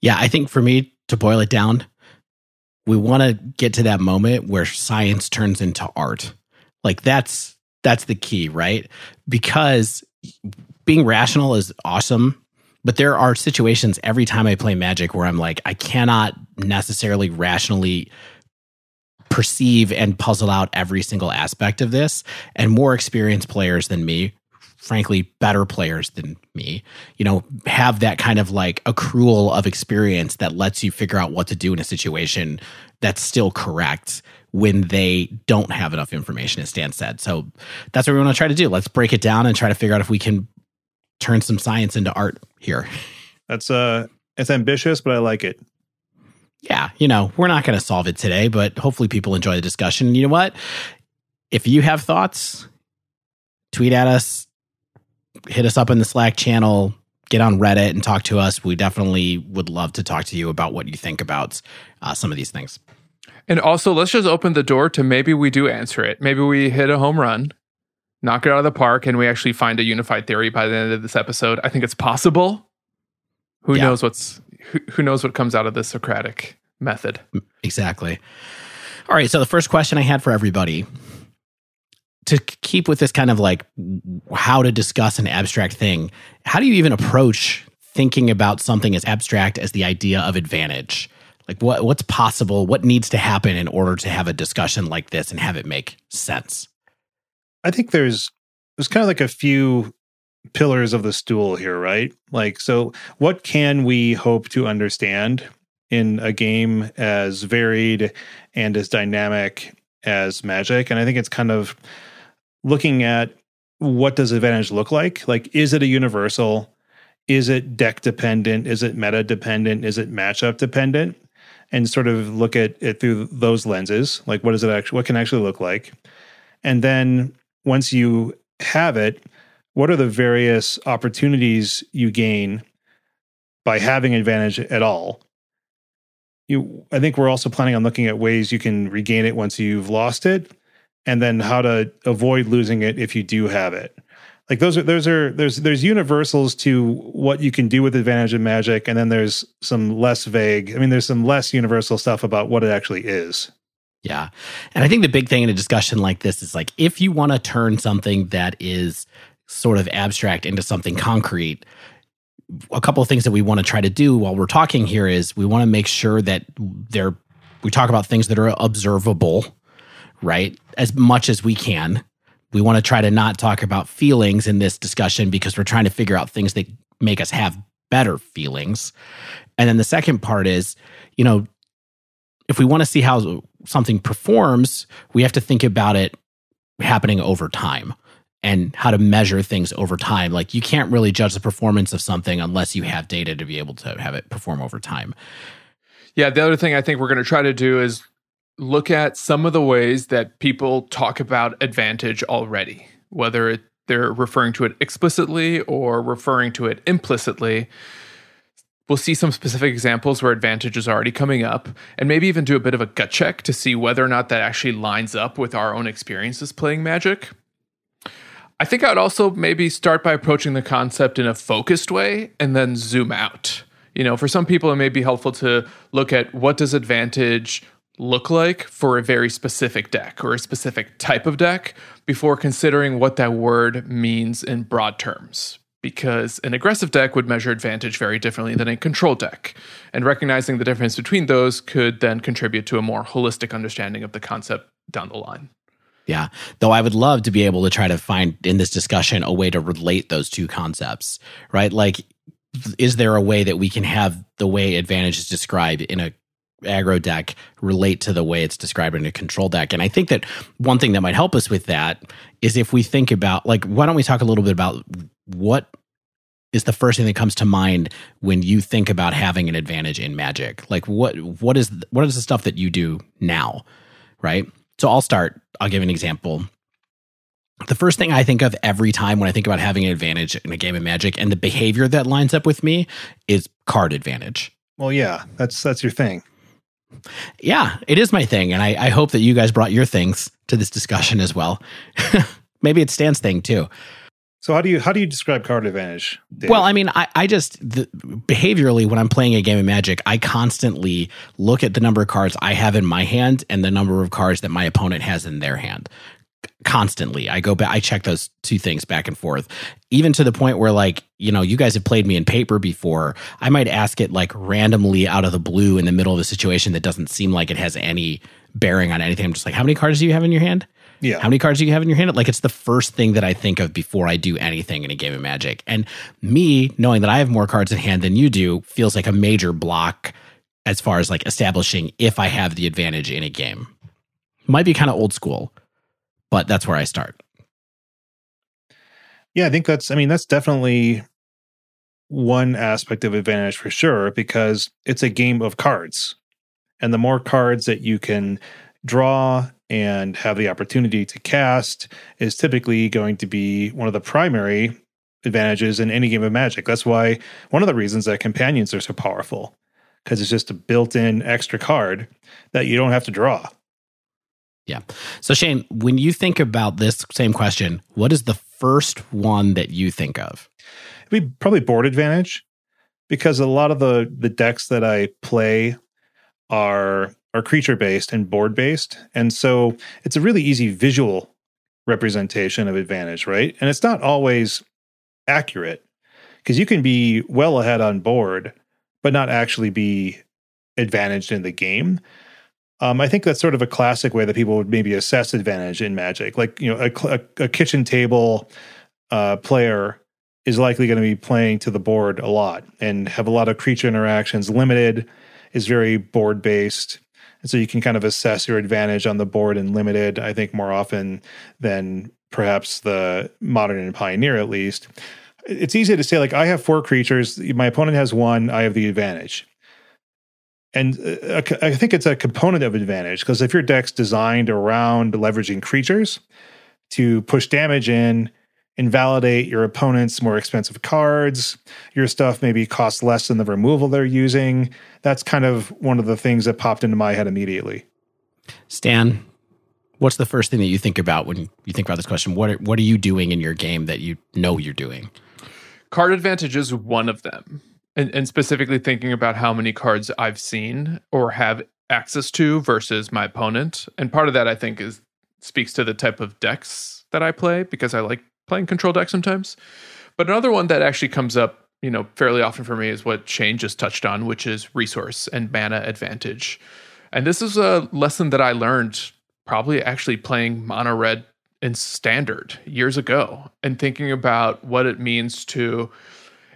Yeah, I think for me to boil it down, we want to get to that moment where science turns into art. Like that's that's the key, right? Because being rational is awesome, but there are situations every time I play Magic where I'm like, I cannot necessarily rationally perceive and puzzle out every single aspect of this. And more experienced players than me, frankly, better players than me, you know, have that kind of like accrual of experience that lets you figure out what to do in a situation that's still correct when they don't have enough information, as Stan said. So that's what we want to try to do. Let's break it down and try to figure out if we can turn some science into art here. That's uh it's ambitious, but I like it. Yeah, you know, we're not going to solve it today, but hopefully people enjoy the discussion. You know what? If you have thoughts, tweet at us, hit us up in the Slack channel, get on Reddit and talk to us. We definitely would love to talk to you about what you think about uh, some of these things. And also, let's just open the door to maybe we do answer it. Maybe we hit a home run knock it out of the park, and we actually find a unified theory by the end of this episode. I think it's possible. Who yeah. knows what's who, who knows what comes out of the Socratic method? Exactly. All right. So the first question I had for everybody to keep with this kind of like how to discuss an abstract thing, how do you even approach thinking about something as abstract as the idea of advantage? Like what what's possible? What needs to happen in order to have a discussion like this and have it make sense? I think there's there's kind of like a few pillars of the stool here, right? Like so what can we hope to understand in a game as varied and as dynamic as Magic? And I think it's kind of looking at what does advantage look like? Like is it a universal? Is it deck dependent? Is it meta dependent? Is it matchup dependent? and sort of look at it through those lenses like what does it actually what can actually look like and then once you have it what are the various opportunities you gain by having advantage at all? You i think we're also planning on looking at ways you can regain it once you've lost it and then how to avoid losing it if you do have it. Like those are those are there's there's universals to what you can do with advantage of magic and then there's some less vague i mean there's some less universal stuff about what it actually is yeah and i think the big thing in a discussion like this is like if you want to turn something that is sort of abstract into something concrete a couple of things that we want to try to do while we're talking here is we want to make sure that they're we talk about things that are observable right as much as we can we want to try to not talk about feelings in this discussion because we're trying to figure out things that make us have better feelings. And then the second part is, you know, if we want to see how something performs, we have to think about it happening over time and how to measure things over time. Like you can't really judge the performance of something unless you have data to be able to have it perform over time. Yeah, the other thing I think we're going to try to do is look at some of the ways that people talk about advantage already, whether it, they're referring to it explicitly or referring to it implicitly. We'll see some specific examples where advantage is already coming up, and maybe even do a bit of a gut check to see whether or not that actually lines up with our own experiences playing Magic. I think I'd also maybe start by approaching the concept in a focused way and then zoom out. You know, for some people, it may be helpful to look at what does advantage look like for a very specific deck or a specific type of deck before considering what that word means in broad terms. Because an aggressive deck would measure advantage very differently than a control deck. And recognizing the difference between those could then contribute to a more holistic understanding of the concept down the line. Yeah. Though I would love to be able to try to find in this discussion a way to relate those two concepts, right? Like, is there a way that we can have the way advantage is described in a aggro deck relate to the way it's described in a control deck. And I think that one thing that might help us with that is if we think about like why don't we talk a little bit about what is the first thing that comes to mind when you think about having an advantage in magic? Like what what is what is the stuff that you do now, right? So I'll start. I'll give an example. The first thing I think of every time when I think about having an advantage in a game of magic and the behavior that lines up with me is card advantage. Well, yeah, that's that's your thing. Yeah, it is my thing. And I, I hope that you guys brought your things to this discussion as well. Maybe it's Stan's thing too. So how do you how do you describe card advantage? Well, I mean, I, I just the, behaviorally when I'm playing a game of Magic, I constantly look at the number of cards I have in my hand and the number of cards that my opponent has in their hand constantly. I go back, I check those two things back and forth, even to the point where, like, you know, you guys have played me in paper before. I might ask it like randomly out of the blue in the middle of a situation that doesn't seem like it has any bearing on anything. I'm just like, how many cards do you have in your hand? Yeah. How many cards do you have in your hand? Like, it's the first thing that I think of before I do anything in a game of Magic. And me knowing that I have more cards in hand than you do feels like a major block as far as like establishing if I have the advantage in a game. Might be kind of old school but that's where I start. Yeah, I think that's, I mean, that's definitely one aspect of advantage for sure because it's a game of cards. And the more cards that you can draw and have the opportunity to cast is typically going to be one of the primary advantages in any game of magic. That's why one of the reasons that companions are so powerful because it's just a built in extra card that you don't have to draw. Yeah. So Shane, when you think about this same question, what is the first one that you think of? It'd be probably board advantage because a lot of the the decks that I play are are creature based and board based, and so it's a really easy visual representation of advantage, right? And it's not always accurate because you can be well ahead on board, but not actually be advantaged in the game. Um, I think that's sort of a classic way that people would maybe assess advantage in Magic. Like you know, a, a, a kitchen table uh, player is likely going to be playing to the board a lot and have a lot of creature interactions. Limited is very board based. And so you can kind of assess your advantage on the board and limited, I think, more often than perhaps the modern and pioneer, at least. It's easy to say, like, I have four creatures, my opponent has one, I have the advantage. And uh, I think it's a component of advantage because if your deck's designed around leveraging creatures to push damage in, invalidate your opponent's more expensive cards. Your stuff maybe costs less than the removal they're using. That's kind of one of the things that popped into my head immediately. Stan, what's the first thing that you think about when you think about this question? What are, what are you doing in your game that you know you're doing? Card advantage is one of them. And, and specifically thinking about how many cards I've seen or have access to versus my opponent. And part of that I think is speaks to the type of decks that I play because I like playing control deck sometimes. But another one that actually comes up, you know, fairly often for me is what Shane just touched on, which is resource and mana advantage. And this is a lesson that I learned probably actually playing mono red in standard years ago and thinking about what it means to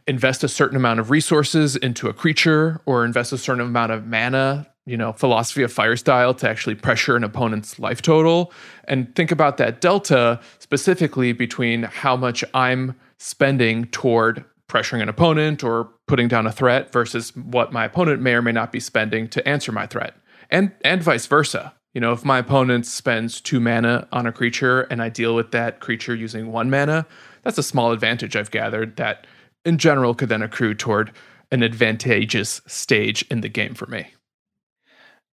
invest a certain amount of resources into a creature or invest a certain amount of mana you know, philosophy of fire style to actually pressure an opponent's life total and think about that delta specifically between how much I'm spending toward pressuring an opponent or putting down a threat versus what my opponent may or may not be spending to answer my threat. And and vice versa. You know, if my opponent spends 2 mana on a creature and I deal with that creature using 1 mana, that's a small advantage I've gathered that in general could then accrue toward an advantageous stage in the game for me.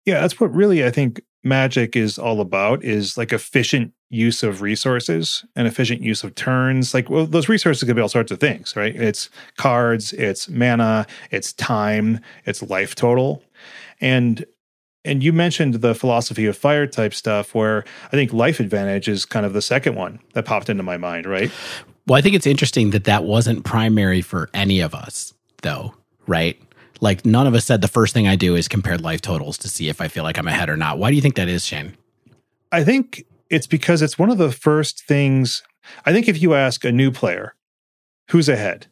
Yeah, that's what really I think magic is all about is like efficient use of resources and efficient use of turns. Like well, those resources could be all sorts of things, right? It's cards, it's mana, it's time, it's life total. And and you mentioned the philosophy of fire type stuff where I think life advantage is kind of the second one that popped into my mind, right? Well, I think it's interesting that that wasn't primary for any of us though, right? Like none of us said the first thing I do is compare life totals to see if I feel like I'm ahead or not. Why do you think that is, Shane? I think it's because it's one of the first things. I think if you ask a new player who's ahead,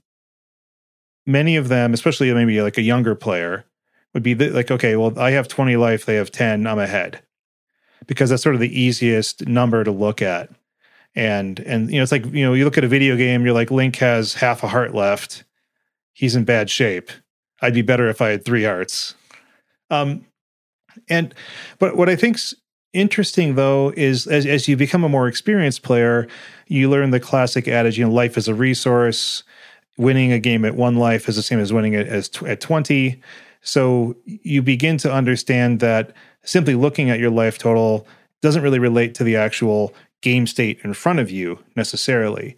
many of them, especially maybe like a younger player, would be like, okay, well, I have 20 life, they have 10, I'm ahead. Because that's sort of the easiest number to look at. And and you know, it's like, you know, you look at a video game, you're like, Link has half a heart left. He's in bad shape I'd be better if I had three hearts. Um, and but what I think's interesting though is as as you become a more experienced player, you learn the classic adage, you know, life is a resource. Winning a game at one life is the same as winning it as t- at twenty. So you begin to understand that simply looking at your life total doesn't really relate to the actual game state in front of you necessarily.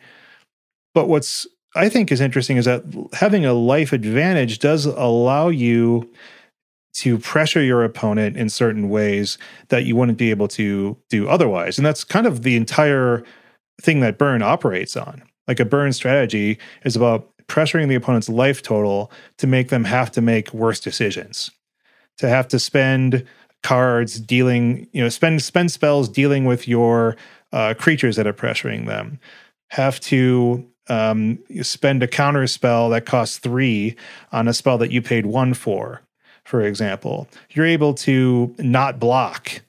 But what's I think is interesting is that having a life advantage does allow you to pressure your opponent in certain ways that you wouldn't be able to do otherwise. And that's kind of the entire thing that burn operates on. Like a burn strategy is about pressuring the opponent's life total to make them have to make worse decisions, to have to spend cards dealing, you know, spend spend spells dealing with your uh, creatures that are pressuring them, have to um, spend a counter spell that costs three on a spell that you paid one for, for example, you're able to not block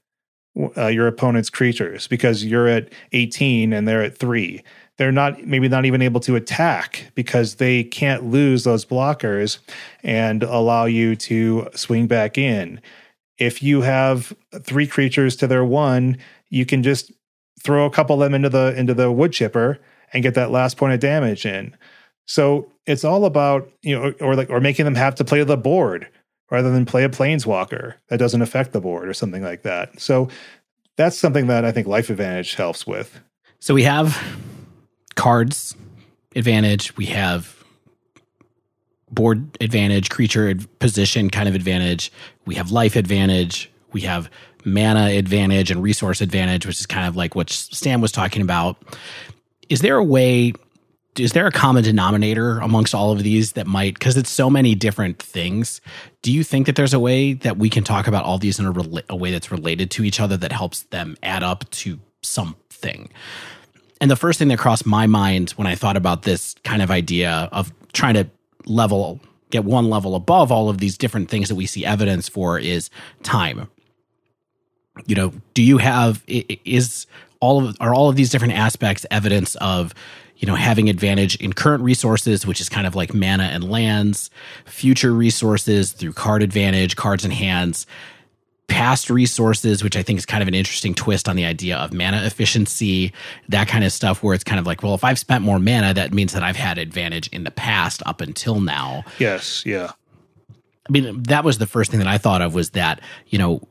uh, your opponent's creatures because you're at 18 and they're at three. They're not maybe not even able to attack because they can't lose those blockers and allow you to swing back in. If you have three creatures to their one, you can just throw a couple of them into the into the wood chipper and get that last point of damage in. So it's all about, you know, or like, or making them have to play the board rather than play a planeswalker that doesn't affect the board or something like that. So that's something that I think Life Advantage helps with. So we have cards advantage, we have board advantage, creature position kind of advantage, we have life advantage, we have mana advantage and resource advantage, which is kind of like what Stan was talking about. Is there a way is there a common denominator amongst all of these that might because it's so many different things. Do you think that there's a way that we can talk about all these in a, a way that's related to each other that helps them add up to something? And the first thing that crossed my mind when i thought about this kind of idea of trying to level get one level above all of these different things that we see evidence for is time you know do you have is all of are all of these different aspects evidence of you know having advantage in current resources which is kind of like mana and lands future resources through card advantage cards in hands past resources which i think is kind of an interesting twist on the idea of mana efficiency that kind of stuff where it's kind of like well if i've spent more mana that means that i've had advantage in the past up until now. Yes yeah. I mean that was the first thing that i thought of was that you know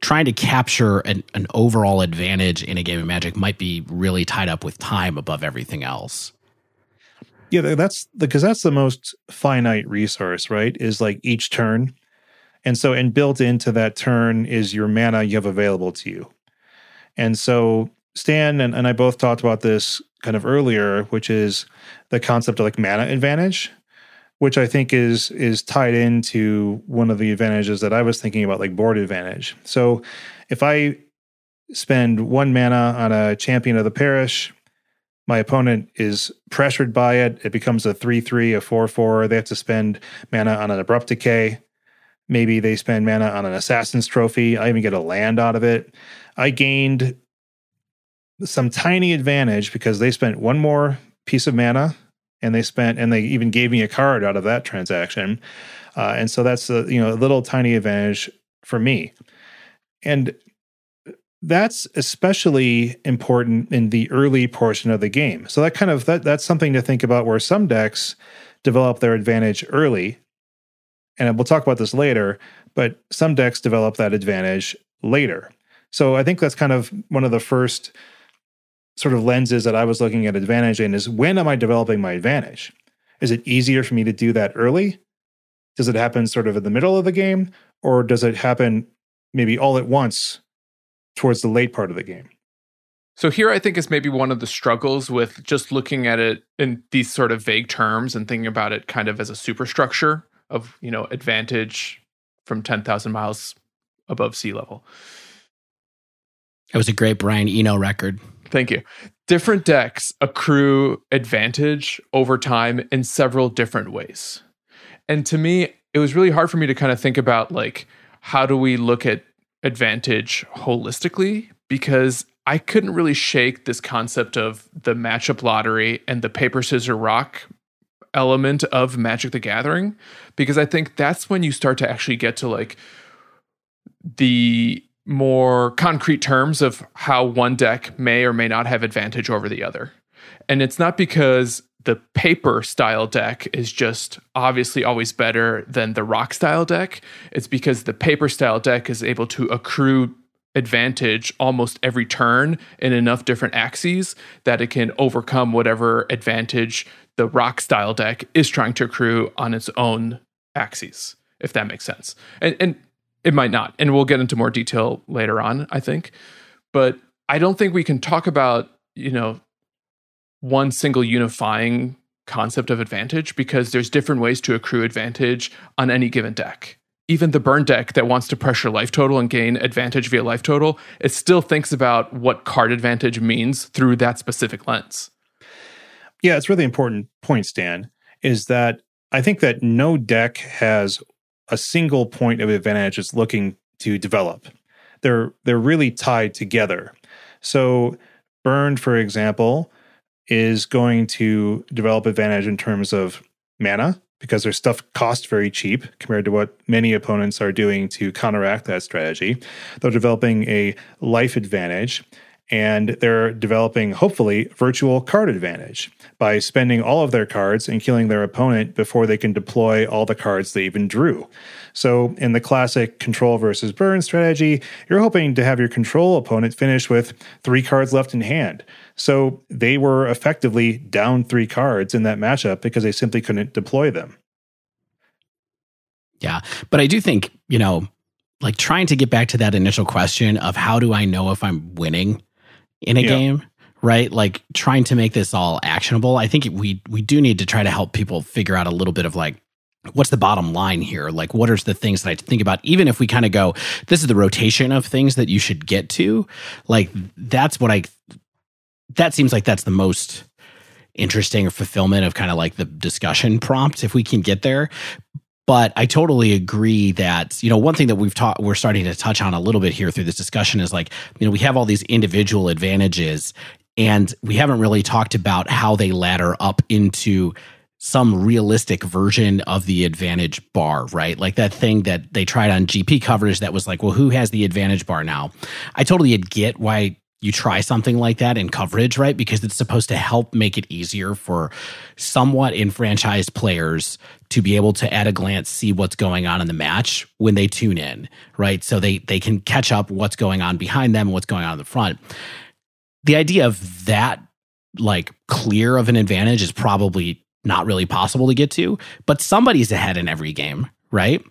trying to capture an, an overall advantage in a game of magic might be really tied up with time above everything else. Yeah that's because that's the most finite resource right is like each turn. And so and built into that turn is your mana you have available to you. And so stan and, and i both talked about this kind of earlier which is the concept of like mana advantage which I think is is tied into one of the advantages that I was thinking about, like board advantage. So if I spend one mana on a champion of the parish, my opponent is pressured by it. It becomes a 3 3, a 4 4. They have to spend mana on an abrupt decay. Maybe they spend mana on an assassin's trophy. I even get a land out of it. I gained some tiny advantage because they spent one more piece of mana and they spent and they even gave me a card out of that transaction. Uh, and so that's a you know a little tiny advantage for me. And that's especially important in the early portion of the game. So that kind of that, that's something to think about where some decks develop their advantage early. And we'll talk about this later but some decks develop that advantage later. So i think that's kind of one of the first sort of lenses that I was looking at advantage in is when am I developing my advantage? Is it easier for me to do that early? Does it happen sort of in the middle of the game? Or does it happen maybe all at once towards the late part of the game? So here I think is maybe one of the struggles with just looking at it in these sort of vague terms and thinking about it kind of as a superstructure of, you know, advantage from 10,000 miles above sea level. It was a great Brian Eno record. Thank you. Different decks accrue advantage over time in several different ways. And to me, it was really hard for me to kind of think about like how do we look at advantage holistically because I couldn't really shake this concept of the matchup lottery and the paper scissors rock element of Magic the Gathering because I think that's when you start to actually get to like the more concrete terms of how one deck may or may not have advantage over the other. And it's not because the paper style deck is just obviously always better than the rock style deck. It's because the paper style deck is able to accrue advantage almost every turn in enough different axes that it can overcome whatever advantage the rock style deck is trying to accrue on its own axes, if that makes sense. And, and it might not. And we'll get into more detail later on, I think. But I don't think we can talk about, you know, one single unifying concept of advantage because there's different ways to accrue advantage on any given deck. Even the burn deck that wants to pressure life total and gain advantage via life total, it still thinks about what card advantage means through that specific lens. Yeah, it's really important point, Stan, is that I think that no deck has a single point of advantage it's looking to develop. They're they're really tied together. So Burned, for example, is going to develop advantage in terms of mana because their stuff costs very cheap compared to what many opponents are doing to counteract that strategy. They're developing a life advantage and they're developing, hopefully, virtual card advantage by spending all of their cards and killing their opponent before they can deploy all the cards they even drew. So, in the classic control versus burn strategy, you're hoping to have your control opponent finish with three cards left in hand. So, they were effectively down three cards in that matchup because they simply couldn't deploy them. Yeah. But I do think, you know, like trying to get back to that initial question of how do I know if I'm winning? In a yeah. game, right? Like trying to make this all actionable. I think we we do need to try to help people figure out a little bit of like what's the bottom line here? Like, what are the things that I think about? Even if we kind of go, this is the rotation of things that you should get to, like, that's what I, that seems like that's the most interesting fulfillment of kind of like the discussion prompt if we can get there. But I totally agree that, you know, one thing that we've taught, we're starting to touch on a little bit here through this discussion is like, you know, we have all these individual advantages and we haven't really talked about how they ladder up into some realistic version of the advantage bar, right? Like that thing that they tried on GP coverage that was like, well, who has the advantage bar now? I totally get why you try something like that in coverage, right? Because it's supposed to help make it easier for somewhat enfranchised players to be able to at a glance see what's going on in the match when they tune in, right? So they they can catch up what's going on behind them and what's going on in the front. The idea of that like clear of an advantage is probably not really possible to get to, but somebody's ahead in every game, right?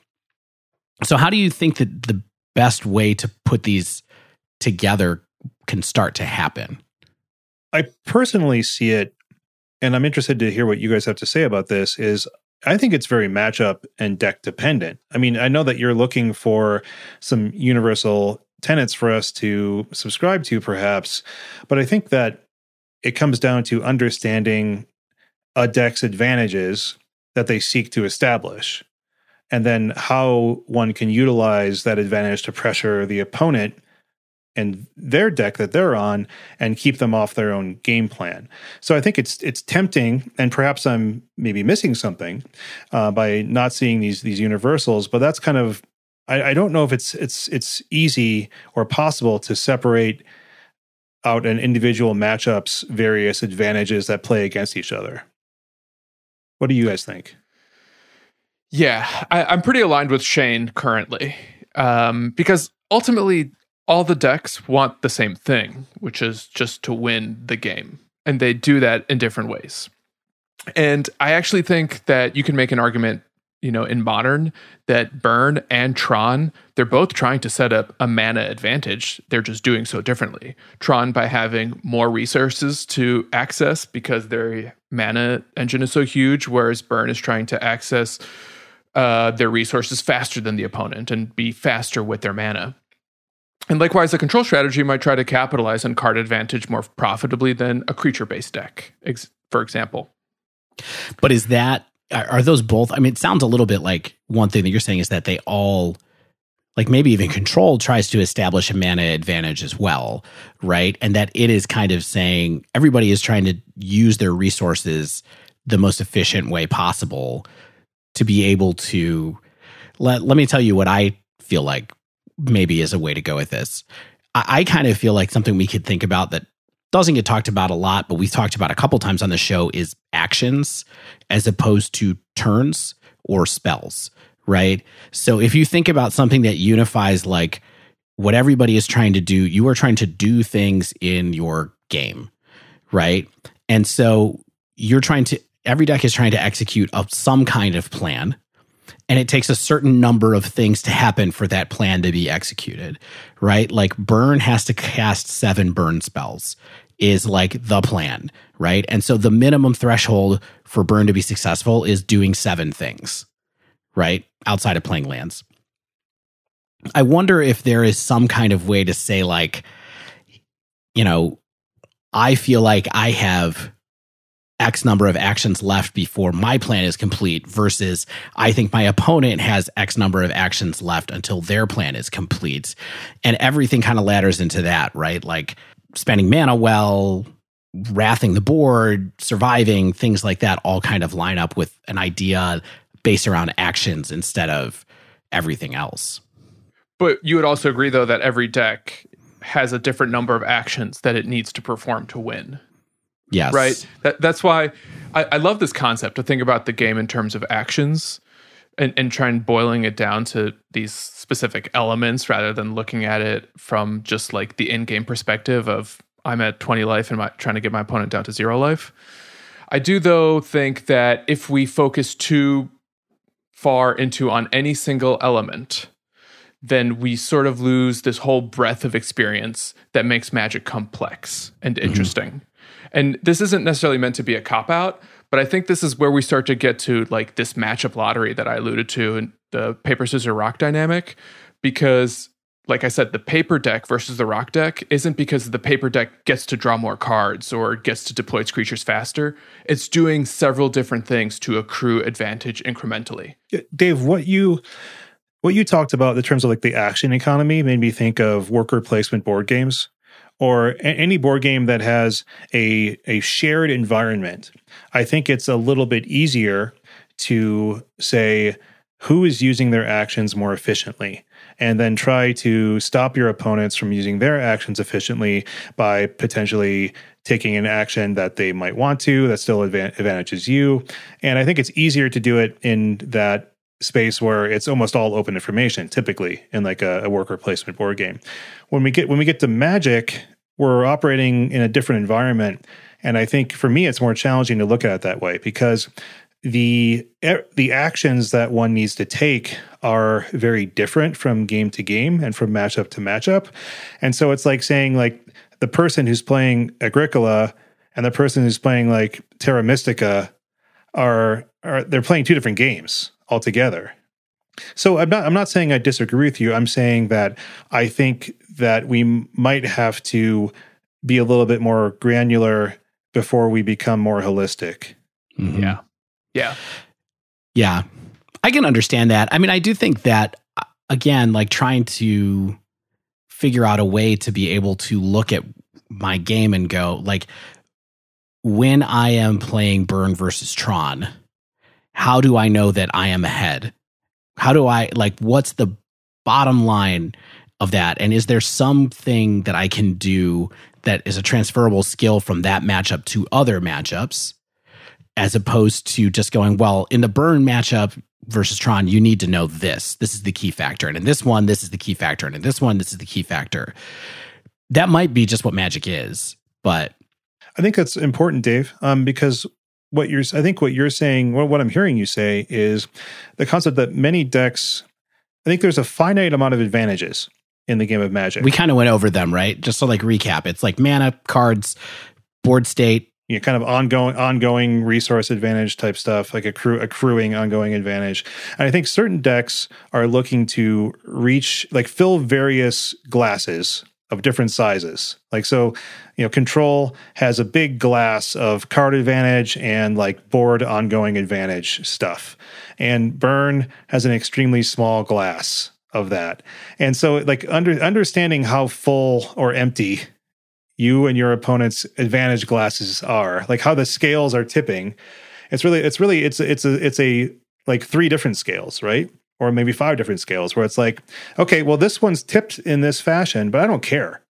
So, how do you think that the best way to put these together can start to happen? I personally see it, and I'm interested to hear what you guys have to say about this. Is I think it's very matchup and deck dependent. I mean, I know that you're looking for some universal tenets for us to subscribe to, perhaps, but I think that it comes down to understanding a deck's advantages that they seek to establish, and then how one can utilize that advantage to pressure the opponent and their deck that they're on and keep them off their own game plan. So I think it's it's tempting, and perhaps I'm maybe missing something uh, by not seeing these these universals. But that's kind of I, I don't know if it's it's it's easy or possible to separate out an individual matchup's various advantages that play against each other. What do you guys think? Yeah, I, am pretty aligned with Shane currently um, because ultimately all the decks want the same thing, which is just to win the game. And they do that in different ways. And I actually think that you can make an argument you know, in modern that Burn and Tron, they're both trying to set up a mana advantage. They're just doing so differently. Tron by having more resources to access because their mana engine is so huge, whereas Burn is trying to access uh, their resources faster than the opponent and be faster with their mana. And likewise, a control strategy might try to capitalize on card advantage more profitably than a creature based deck, for example. But is that are those both? I mean, it sounds a little bit like one thing that you're saying is that they all, like maybe even control tries to establish a mana advantage as well, right? And that it is kind of saying everybody is trying to use their resources the most efficient way possible to be able to let let me tell you what I feel like maybe is a way to go with this. I, I kind of feel like something we could think about that doesn't get talked about a lot, but we've talked about a couple times on the show is actions as opposed to turns or spells, right? So if you think about something that unifies like what everybody is trying to do, you are trying to do things in your game, right? And so you're trying to every deck is trying to execute a, some kind of plan and it takes a certain number of things to happen for that plan to be executed, right? Like burn has to cast seven burn spells is like the plan, right? And so the minimum threshold for burn to be successful is doing seven things, right? Outside of playing lands. I wonder if there is some kind of way to say, like, you know, I feel like I have X number of actions left before my plan is complete versus I think my opponent has X number of actions left until their plan is complete. And everything kind of ladders into that, right? Like spending mana well, wrathing the board, surviving, things like that all kind of line up with an idea based around actions instead of everything else. But you would also agree though that every deck has a different number of actions that it needs to perform to win. Yes. Right. That, that's why I, I, love this concept to think about the game in terms of actions and, and trying boiling it down to these specific elements rather than looking at it from just like the in-game perspective of I'm at 20 life and my, trying to get my opponent down to zero life. I do though think that if we focus too far into on any single element, then we sort of lose this whole breadth of experience that makes magic complex and interesting. Mm-hmm. And this isn't necessarily meant to be a cop out, but I think this is where we start to get to like this matchup lottery that I alluded to and the paper scissors rock dynamic because like I said, the paper deck versus the rock deck isn't because the paper deck gets to draw more cards or gets to deploy its creatures faster. It's doing several different things to accrue advantage incrementally. Dave, what you what you talked about in terms of like the action economy made me think of worker placement board games or any board game that has a a shared environment. I think it's a little bit easier to say who is using their actions more efficiently and then try to stop your opponents from using their actions efficiently by potentially taking an action that they might want to that still advantages you and i think it's easier to do it in that space where it's almost all open information typically in like a, a worker placement board game. When we get when we get to magic we're operating in a different environment and i think for me it's more challenging to look at it that way because the the actions that one needs to take are very different from game to game and from matchup to matchup. And so it's like saying like the person who's playing agricola and the person who's playing like terra mystica are are they're playing two different games altogether. So I'm not I'm not saying I disagree with you. I'm saying that I think that we might have to be a little bit more granular before we become more holistic. Mm-hmm. Yeah. Yeah. Yeah. I can understand that. I mean, I do think that uh, again, like trying to figure out a way to be able to look at my game and go like when I am playing Burn versus Tron, how do I know that I am ahead? How do I like what's the bottom line of that? And is there something that I can do that is a transferable skill from that matchup to other matchups? As opposed to just going, well, in the burn matchup versus Tron, you need to know this. This is the key factor. And in this one, this is the key factor. And in this one, this is the key factor. That might be just what magic is, but I think that's important, Dave, um, because what you're I think what you're saying, what, what I'm hearing you say is the concept that many decks I think there's a finite amount of advantages in the game of magic. We kind of went over them, right? Just to like recap. It's like mana, cards, board state, you know, kind of ongoing ongoing resource advantage type stuff, like accrue, accruing ongoing advantage. And I think certain decks are looking to reach like fill various glasses of different sizes. Like so, you know, control has a big glass of card advantage and like board ongoing advantage stuff. And burn has an extremely small glass of that. And so like under understanding how full or empty you and your opponent's advantage glasses are, like how the scales are tipping, it's really it's really it's it's a it's a like three different scales, right? Or maybe five different scales where it's like, okay, well, this one's tipped in this fashion, but I don't care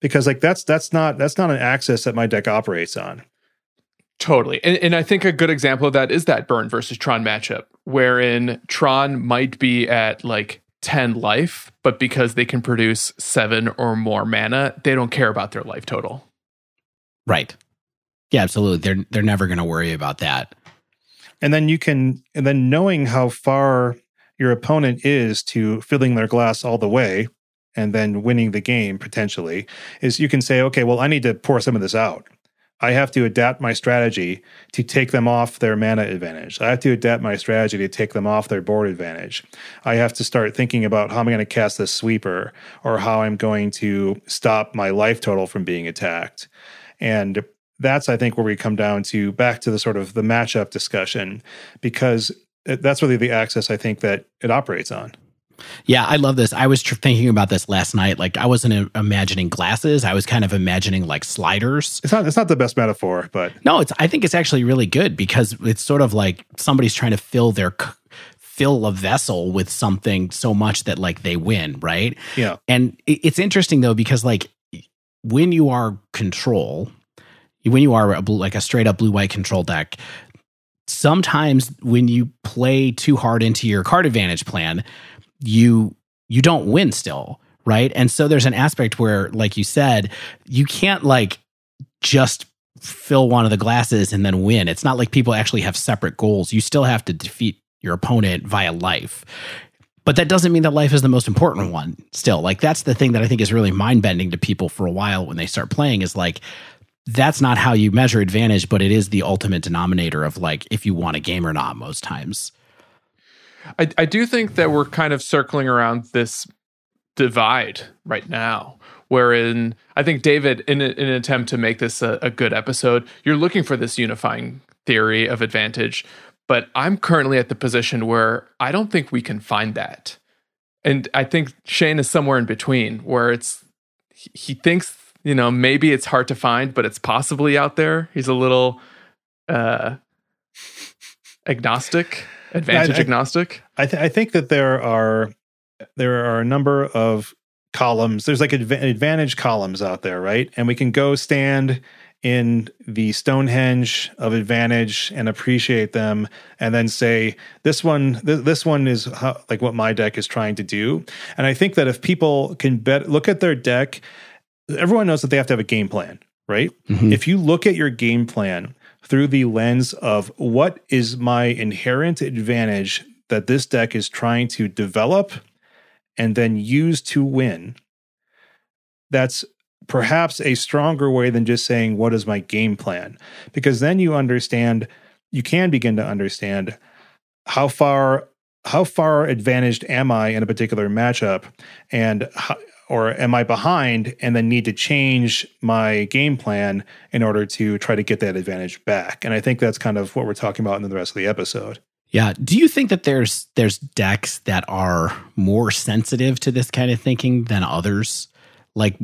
because like that's that's not that's not an axis that my deck operates on. Totally. And, and I think a good example of that is that Burn versus Tron matchup, wherein Tron might be at like 10 life, but because they can produce seven or more mana, they don't care about their life total. Right. Yeah, absolutely. They're they're never gonna worry about that. And then you can and then knowing how far your opponent is to filling their glass all the way and then winning the game potentially is you can say, okay, well, I need to pour some of this out. I have to adapt my strategy to take them off their mana advantage. I have to adapt my strategy to take them off their board advantage. I have to start thinking about how I'm going to cast this sweeper or how I'm going to stop my life total from being attacked. And that's, I think, where we come down to back to the sort of the matchup discussion because that's really the axis I think that it operates on. Yeah, I love this. I was tr- thinking about this last night. Like, I wasn't uh, imagining glasses. I was kind of imagining like sliders. It's not. It's not the best metaphor, but no. It's. I think it's actually really good because it's sort of like somebody's trying to fill their fill a vessel with something so much that like they win, right? Yeah. And it's interesting though because like when you are control, when you are a blue, like a straight up blue white control deck, sometimes when you play too hard into your card advantage plan, you you don't win still, right? And so there's an aspect where like you said, you can't like just fill one of the glasses and then win. It's not like people actually have separate goals. You still have to defeat your opponent via life. but that doesn't mean that life is the most important one still. Like that's the thing that I think is really mind bending to people for a while when they start playing is like that's not how you measure advantage, but it is the ultimate denominator of like if you want a game or not most times. I, I do think that we're kind of circling around this divide right now wherein I think David, in, a, in an attempt to make this a, a, good episode, you're looking for this unifying theory of advantage. But I'm currently at the position where I don't think we can find that. And I think Shane is somewhere in between where it's, he thinks, you know, maybe it's hard to find, but it's possibly out there. He's a little uh, agnostic, advantage I, I, agnostic. I, th- I think that there are there are a number of columns. There's like adv- advantage columns out there, right? And we can go stand in the Stonehenge of advantage and appreciate them, and then say this one, th- this one is how, like what my deck is trying to do. And I think that if people can bet, look at their deck, everyone knows that they have to have a game plan, right? Mm-hmm. If you look at your game plan through the lens of what is my inherent advantage that this deck is trying to develop and then use to win, that's perhaps a stronger way than just saying, What is my game plan? Because then you understand, you can begin to understand how far. How far advantaged am I in a particular matchup, and how, or am I behind and then need to change my game plan in order to try to get that advantage back? And I think that's kind of what we're talking about in the rest of the episode. Yeah. Do you think that there's there's decks that are more sensitive to this kind of thinking than others? Like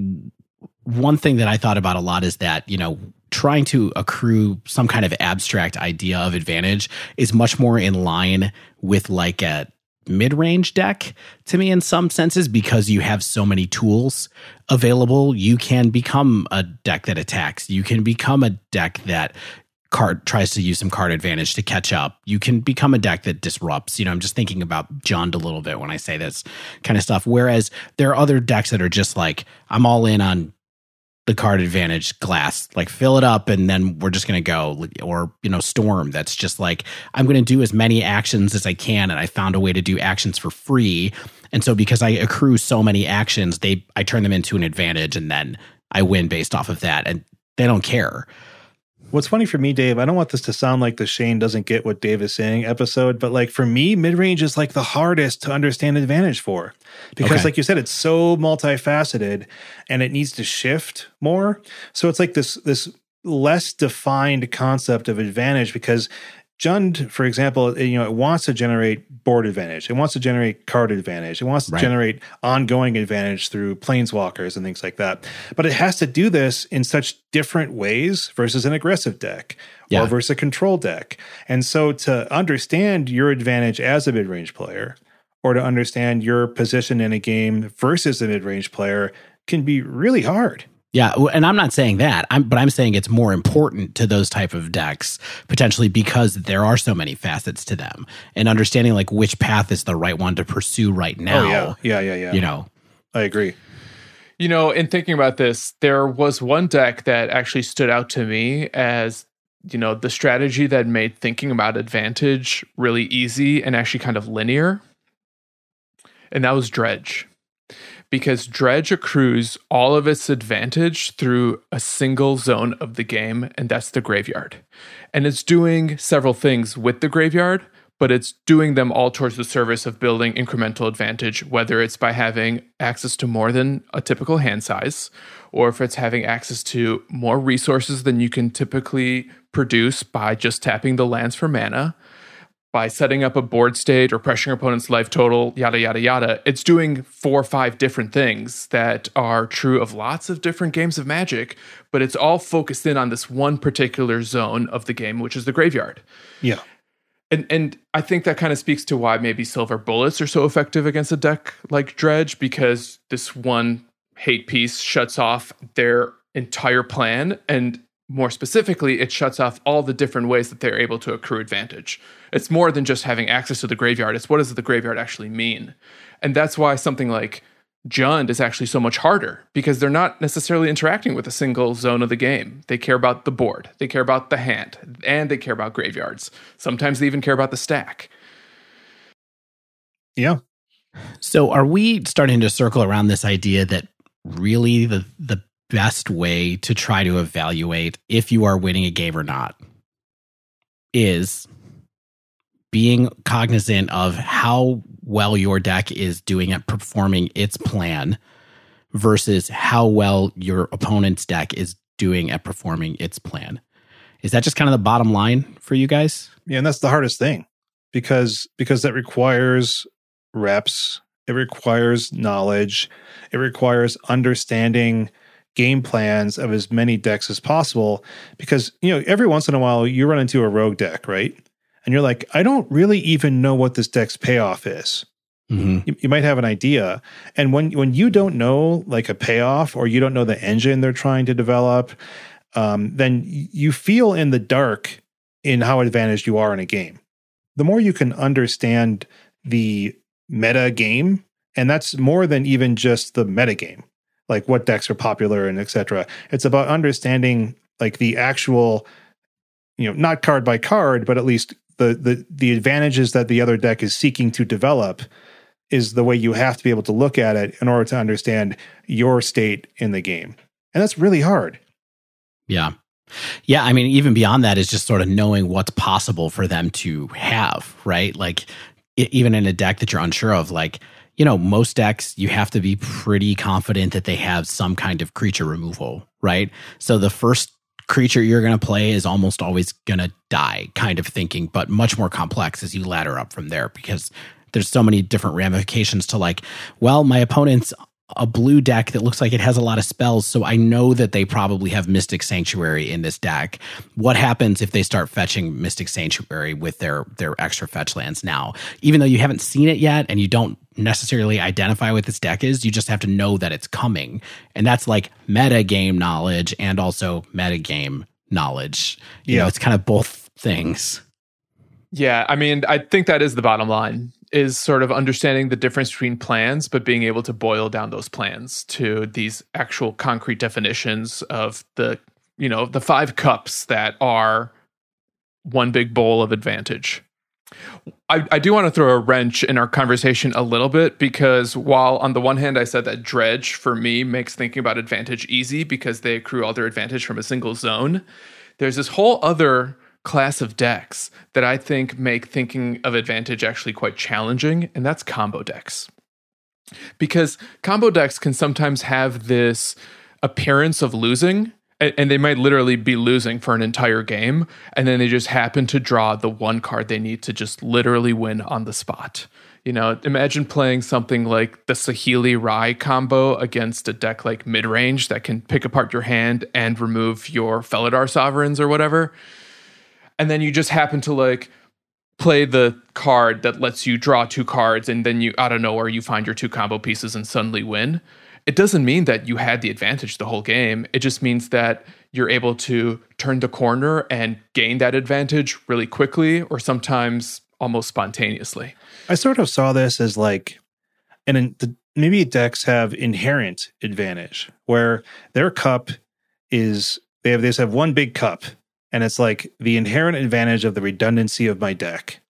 one thing that I thought about a lot is that, you know, trying to accrue some kind of abstract idea of advantage is much more in line with like a mid-range deck to me in some senses because you have so many tools available you can become a deck that attacks you can become a deck that card tries to use some card advantage to catch up, you can become a deck that disrupts. You know, I'm just thinking about Jund a little bit when I say this kind of stuff. Whereas there are other decks that are just like, I'm all in on the card advantage glass, like fill it up and then we're just going to go. Or, you know, Storm, that's just like, I'm going to do as many actions as I can. And I found a way to do actions for free. And so because I accrue so many actions, they I turn them into an advantage and then I win based off of that. And they don't care. What's funny for me, Dave, I don't want this to sound like the Shane doesn't get what Dave is saying episode, but like for me, mid range is like the hardest to understand advantage for because, okay. like you said, it's so multifaceted and it needs to shift more. So it's like this this less defined concept of advantage because Jund, for example, eh, you know, it wants to generate board advantage. It wants to generate card advantage. It wants to right. generate ongoing advantage through planeswalkers and things like that. But it has to do this in such different ways versus an aggressive deck yeah. or versus a control deck. And so to understand your advantage as a mid-range player or to understand your position in a game versus a mid-range player can be really hard. Yeah, and I'm not saying that. I'm but I'm saying it's more important to those type of decks potentially because there are so many facets to them and understanding like which path is the right one to pursue right now. Oh, yeah. Yeah, yeah, yeah. You know. I agree. You know, in thinking about this, there was one deck that actually stood out to me as you know, the strategy that made thinking about advantage really easy and actually kind of linear. And that was Dredge because Dredge accrues all of its advantage through a single zone of the game, and that's the graveyard. And it's doing several things with the graveyard, but it's doing them all towards the service of building incremental advantage, whether it's by having access to more than a typical hand size, or if it's having access to more resources than you can typically produce by just tapping the lands for mana by setting up a board state or pressuring your opponent's life total, yada, yada, yada. It's doing four or five different things that are true of lots of different games of magic, but it's all focused in on this one particular zone of the game, which is the graveyard. Yeah. And, and I think that kind of speaks to why maybe silver bullets are so effective against a deck like Dredge, because this one hate piece shuts off their entire plan and more specifically, it shuts off all the different ways that they're able to accrue advantage. It's more than just having access to the graveyard, it's what does the graveyard actually mean? And that's why something like Jund is actually so much harder because they're not necessarily interacting with a single zone of the game. They care about the board, they care about the hand, and they care about graveyards. Sometimes they even care about the stack. Yeah. So are we starting to circle around this idea that really the the best way to try to evaluate if you are winning a game or not is being cognizant of how well your deck is doing at performing its plan versus how well your opponent's deck is doing at performing its plan. Is that just kind of the bottom line for you guys? Yeah, and that's the hardest thing because because that requires reps, it requires knowledge, it requires understanding game plans of as many decks as possible because you know every once in a while you run into a rogue deck, right? And you're like, I don't really even know what this deck's payoff is. Mm-hmm. You, you, might have an idea, and when when you don't know like a payoff or you don't know the engine they're trying to develop, um, then you feel in the dark in how advantaged you are in a game. The more you can understand the meta game, and that's more than even just the meta game, like what decks are popular and etc. It's about understanding like the actual, you know, not card by card, but at least the the the advantages that the other deck is seeking to develop is the way you have to be able to look at it in order to understand your state in the game. And that's really hard. Yeah. Yeah, I mean, even beyond that is just sort of knowing what's possible for them to have, right? Like, even in a deck that you're unsure of, like, you know, most decks, you have to be pretty confident that they have some kind of creature removal, right? So the first creature you're going to play is almost always going to die, kind of thinking, but much more complex as you ladder up from there because there's so many different ramifications to like, well, my opponent's a blue deck that looks like it has a lot of spells, so I know that they probably have Mystic Sanctuary in this deck. What happens if they start fetching Mystic Sanctuary with their their extra fetch lands now? Even though you haven't seen it yet and you don't necessarily identify what this deck is, you just have to know that it's coming. And that's like meta game knowledge and also meta game knowledge. You yeah. know, it's kind of both things. Yeah, I mean, I think that is the bottom line is sort of understanding the difference between plans, but being able to boil down those plans to these actual concrete definitions of the, you know, the five cups that are one big bowl of advantage. I, I do want to throw a wrench in our conversation a little bit because while on the one hand I said that dredge for me makes thinking about advantage easy because they accrue all their advantage from a single zone, there's this whole other class of decks that I think make thinking of advantage actually quite challenging, and that's combo decks. Because combo decks can sometimes have this appearance of losing, and they might literally be losing for an entire game, and then they just happen to draw the one card they need to just literally win on the spot. You know, imagine playing something like the Saheeli Rai combo against a deck like Midrange that can pick apart your hand and remove your Felidar Sovereigns or whatever and then you just happen to like play the card that lets you draw two cards and then you out of nowhere you find your two combo pieces and suddenly win. It doesn't mean that you had the advantage the whole game. It just means that you're able to turn the corner and gain that advantage really quickly or sometimes almost spontaneously. I sort of saw this as like and the, maybe decks have inherent advantage where their cup is they have they just have one big cup and it's like the inherent advantage of the redundancy of my deck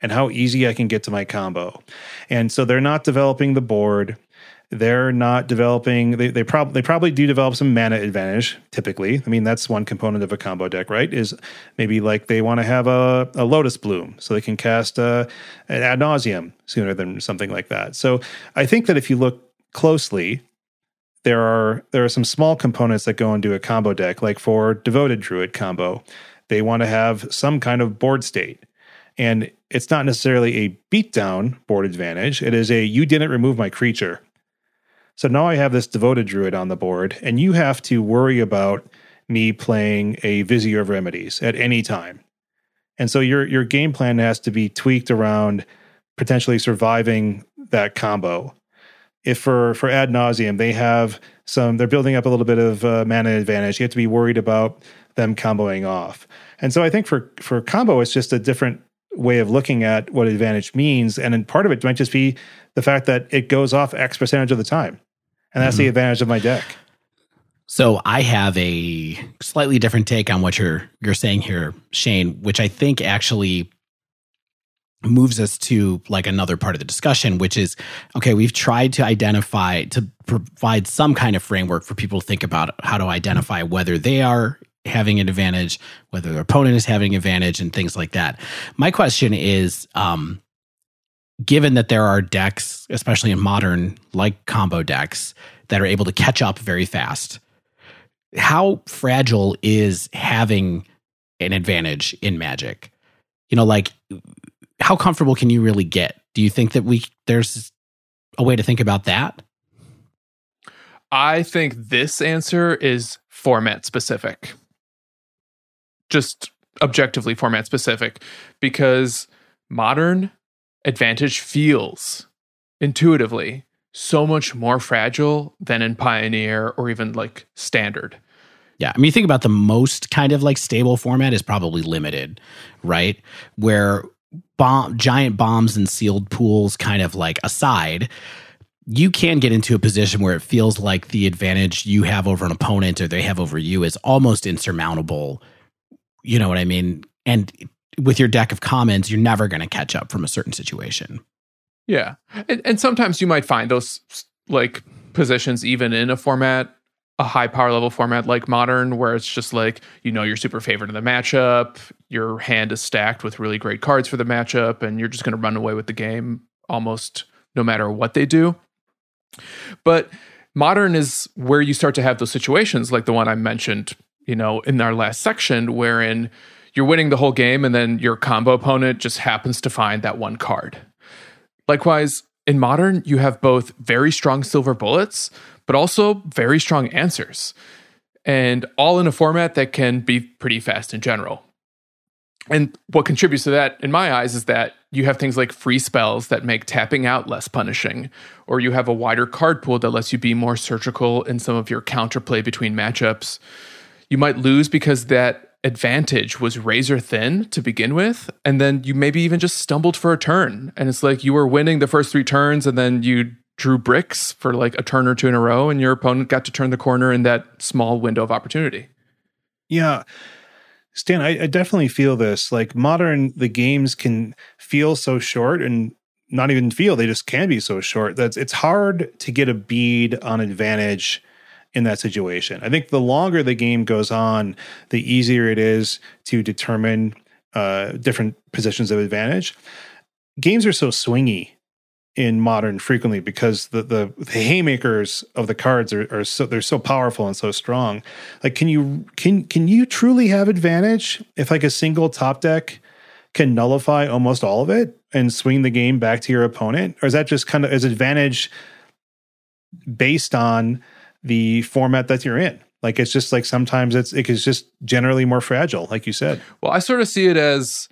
and how easy I can get to my combo. And so they're not developing the board. They're not developing. They they probably they probably do develop some mana advantage. Typically, I mean that's one component of a combo deck, right? Is maybe like they want to have a, a lotus bloom so they can cast uh, an Ad Nauseam sooner than something like that. So I think that if you look closely, there are there are some small components that go into a combo deck, like for devoted druid combo, they want to have some kind of board state. And it's not necessarily a beatdown board advantage. It is a you didn't remove my creature. So now I have this devoted druid on the board, and you have to worry about me playing a Vizier of Remedies at any time. And so your your game plan has to be tweaked around potentially surviving that combo if for for Ad Nauseam they have some they're building up a little bit of uh, mana advantage. You have to be worried about them comboing off. And so i think for for combo it's just a different way of looking at what advantage means. And then part of it might just be the fact that it goes off x percentage of the time. And that's mm-hmm. the advantage of my deck. So I have a slightly different take on what you're you're saying here, Shane, which I think actually moves us to like another part of the discussion, which is okay, we've tried to identify, to provide some kind of framework for people to think about how to identify whether they are having an advantage, whether their opponent is having an advantage, and things like that. My question is, um, given that there are decks, especially in modern, like combo decks, that are able to catch up very fast, how fragile is having an advantage in Magic? You know, like how comfortable can you really get? Do you think that we there's a way to think about that? I think this answer is format specific. Just objectively format specific because modern advantage feels intuitively so much more fragile than in Pioneer or even like standard. Yeah. I mean, think about the most kind of like stable format is probably limited, right? Where bomb, giant bombs and sealed pools kind of like aside, you can get into a position where it feels like the advantage you have over an opponent or they have over you is almost insurmountable. You know what I mean? And with your deck of commons, you're never going to catch up from a certain situation. Yeah. And, and sometimes you might find those like positions even in a format, a high power level format like modern, where it's just like, you know, you're super favored in the matchup, your hand is stacked with really great cards for the matchup, and you're just going to run away with the game almost no matter what they do. But modern is where you start to have those situations like the one I mentioned, you know, in our last section, wherein you're winning the whole game and then your combo opponent just happens to find that one card. Likewise, in modern, you have both very strong silver bullets, but also very strong answers, and all in a format that can be pretty fast in general. And what contributes to that, in my eyes, is that you have things like free spells that make tapping out less punishing, or you have a wider card pool that lets you be more surgical in some of your counterplay between matchups. You might lose because that advantage was razor thin to begin with and then you maybe even just stumbled for a turn. And it's like you were winning the first three turns and then you drew bricks for like a turn or two in a row and your opponent got to turn the corner in that small window of opportunity. Yeah stan I, I definitely feel this like modern the games can feel so short and not even feel they just can be so short that it's hard to get a bead on advantage in that situation. I think the longer the game goes on, the easier it is to determine uh, different positions of advantage. Games are so swingy in modern frequently because the, the, the haymakers of the cards are, are so they're so powerful and so strong. Like, can you can can you truly have advantage if like a single top deck can nullify almost all of it and swing the game back to your opponent, or is that just kind of is advantage based on the format that you're in. Like it's just like sometimes it's it's just generally more fragile, like you said. Well, I sort of see it as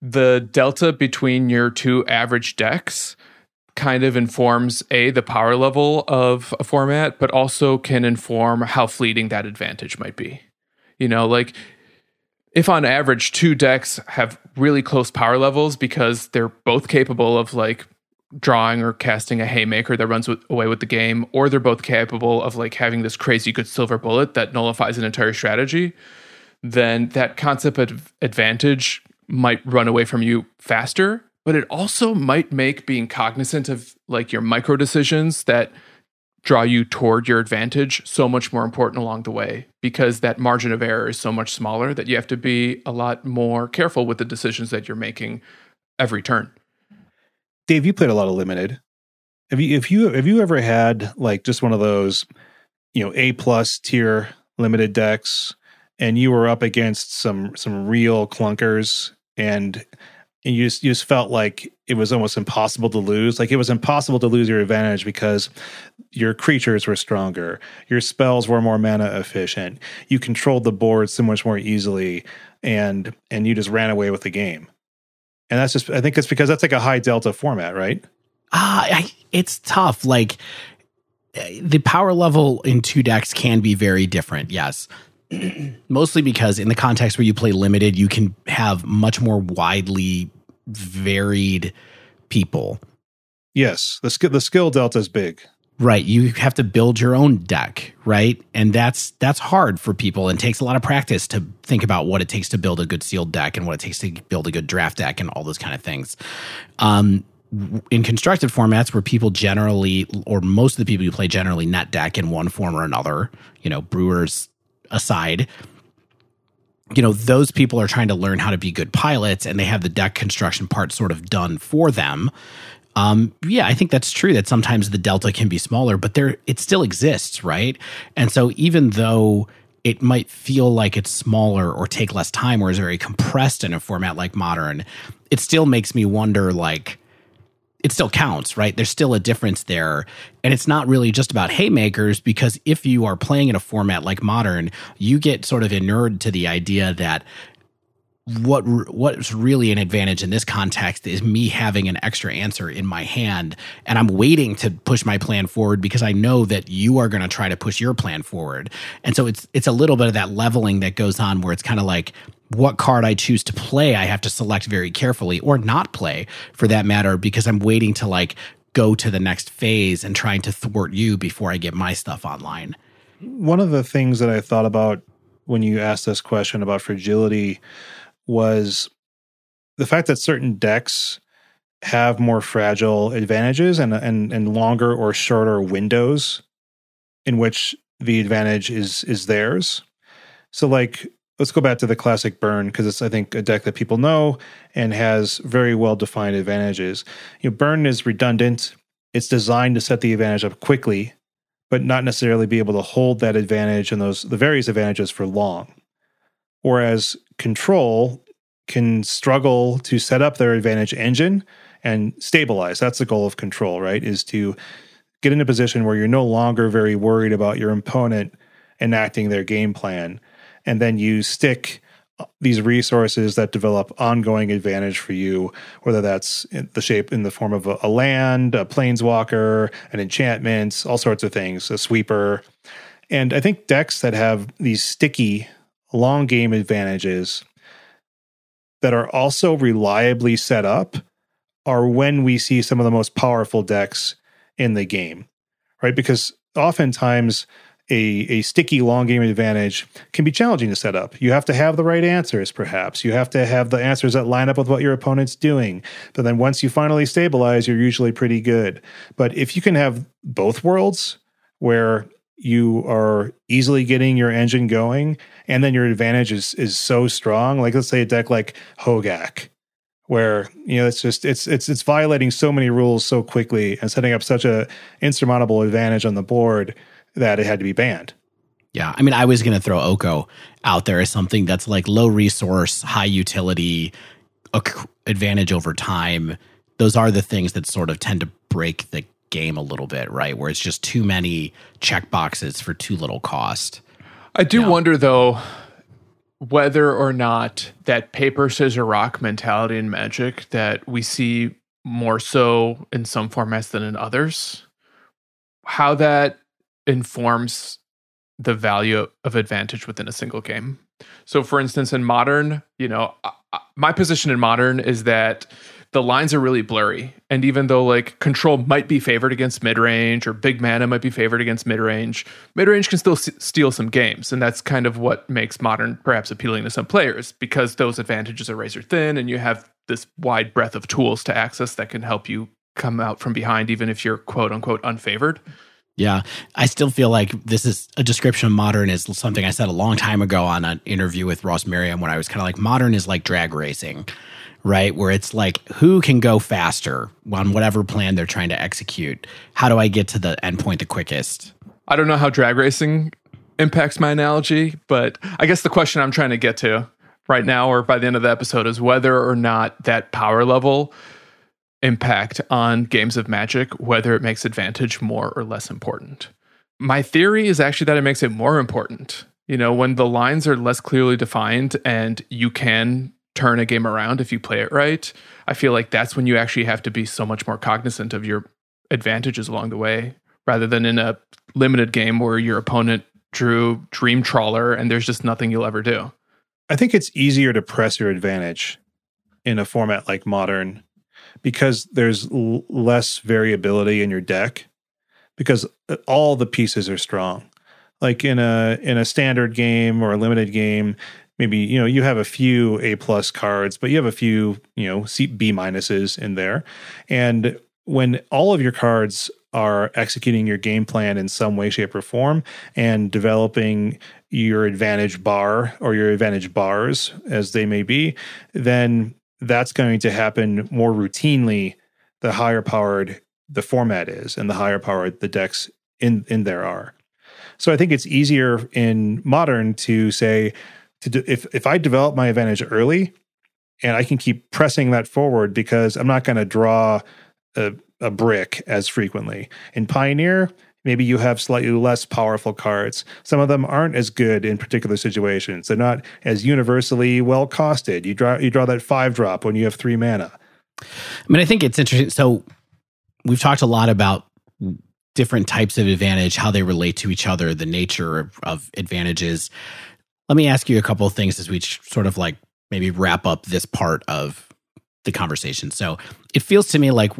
the delta between your two average decks kind of informs a the power level of a format, but also can inform how fleeting that advantage might be. You know, like if on average two decks have really close power levels because they're both capable of like drawing or casting a haymaker that runs with, away with the game, or they're both capable of like having this crazy good silver bullet that nullifies an entire strategy, then that concept of advantage might run away from you faster. But it also might make being cognizant of like your micro decisions that draw you toward your advantage so much more important along the way because that margin of error is so much smaller that you have to be a lot more careful with the decisions that you're making every turn. Dave, you played a lot of limited. Have you if you have you ever had like just one of those, you know, A plus tier limited decks and you were up against some some real clunkers and and you just you just felt like it was almost impossible to lose. Like it was impossible to lose your advantage because your creatures were stronger, your spells were more mana efficient, you controlled the board so much more easily, and and you just ran away with the game and that's just I think it's because that's like a high delta format, right? Ah, uh, it's tough. Like the power level in two decks can be very different. Yes. Mostly because in the context where you play limited, you can have much more widely varied people. Yes, the skill the skill delta is big. Right, you have to build your own deck, right? And that's that's hard for people and takes a lot of practice to think about what it takes to build a good sealed deck and what it takes to build a good draft deck and all those kind of things. Um, in constructed formats where people generally or most of the people who play generally net deck in one form or another, you know, brewers aside, you know, those people are trying to learn how to be good pilots and they have the deck construction part sort of done for them. Um, yeah, I think that's true that sometimes the delta can be smaller, but there it still exists, right? And so even though it might feel like it's smaller or take less time or is very compressed in a format like modern, it still makes me wonder like it still counts, right? There's still a difference there. And it's not really just about haymakers because if you are playing in a format like modern, you get sort of inured to the idea that what what's really an advantage in this context is me having an extra answer in my hand and I'm waiting to push my plan forward because I know that you are going to try to push your plan forward. And so it's it's a little bit of that leveling that goes on where it's kind of like what card I choose to play I have to select very carefully or not play for that matter because I'm waiting to like go to the next phase and trying to thwart you before I get my stuff online. One of the things that I thought about when you asked this question about fragility was the fact that certain decks have more fragile advantages and and and longer or shorter windows in which the advantage is is theirs. So like let's go back to the classic burn because it's I think a deck that people know and has very well defined advantages. You know, burn is redundant. It's designed to set the advantage up quickly, but not necessarily be able to hold that advantage and those the various advantages for long. Whereas control can struggle to set up their advantage engine and stabilize. That's the goal of control, right? Is to get in a position where you're no longer very worried about your opponent enacting their game plan. And then you stick uh, these resources that develop ongoing advantage for you, whether that's in the shape in the form of a, a land, a planeswalker, an enchantment, all sorts of things, a sweeper. And I think decks that have these sticky long game advantages that are also reliably set up are when we see some of the most powerful decks in the game, right? Because oftentimes a, a sticky long game advantage can be challenging to set up. You have to have the right answers, perhaps. You have to have the answers that line up with what your opponent's doing. But then once you finally stabilize, you're usually pretty good. But if you can have both worlds where you are easily getting your engine going and then your advantage is is so strong like let's say a deck like Hogaak where you know it's just it's it's it's violating so many rules so quickly and setting up such a insurmountable advantage on the board that it had to be banned. Yeah, I mean, I was going to throw Oko out there as something that's like low resource, high utility, advantage over time. Those are the things that sort of tend to break the game a little bit, right? Where it's just too many check boxes for too little cost. I do you know? wonder though whether or not that paper scissor rock mentality in Magic that we see more so in some formats than in others, how that informs the value of advantage within a single game. So, for instance, in modern, you know, my position in modern is that the lines are really blurry. And even though like control might be favored against mid range or big mana might be favored against mid range, mid range can still s- steal some games. And that's kind of what makes modern perhaps appealing to some players because those advantages are razor thin and you have this wide breadth of tools to access that can help you come out from behind, even if you're quote unquote unfavored. Yeah, I still feel like this is a description of modern is something I said a long time ago on an interview with Ross Merriam when I was kind of like modern is like drag racing, right? Where it's like who can go faster on whatever plan they're trying to execute. How do I get to the endpoint the quickest? I don't know how drag racing impacts my analogy, but I guess the question I'm trying to get to right now or by the end of the episode is whether or not that power level impact on games of magic, whether it makes advantage more or less important. My theory is actually that it makes it more important. You know, when the lines are less clearly defined and you can turn a game around if you play it right, I feel like that's when you actually have to be so much more cognizant of your advantages along the way rather than in a limited game where your opponent drew Dream Trawler and there's just nothing you'll ever do. I think it's easier to press your advantage in a format like modern because there's l- less variability in your deck. because uh, all the pieces are strong. Like in a in a standard game or a limited game, maybe you know you have a few A plus cards, but you have a few you know C B minuses in there, and when all of your cards are executing your game plan in some way, shape, or form and developing your advantage bar or your advantage bars, as they may be, then that's going to happen more routinely the higher powered the format is and the higher powered the decks in, in there are. So I think it's easier in modern to say, to do, if, if I develop my advantage early and I can keep pressing that forward because I'm not going to draw a, a brick as frequently. In Pioneer, maybe you have slightly less powerful cards. Some of them aren't as good in particular situations. They're not as universally well costed. You draw you draw that five drop when you have three mana. I mean, I think it's interesting. So we've talked a lot about different types of advantage, how they relate to each other, the nature of, of advantages. Let me ask you a couple of things as we sort of like maybe wrap up this part of the conversation. So it feels to me like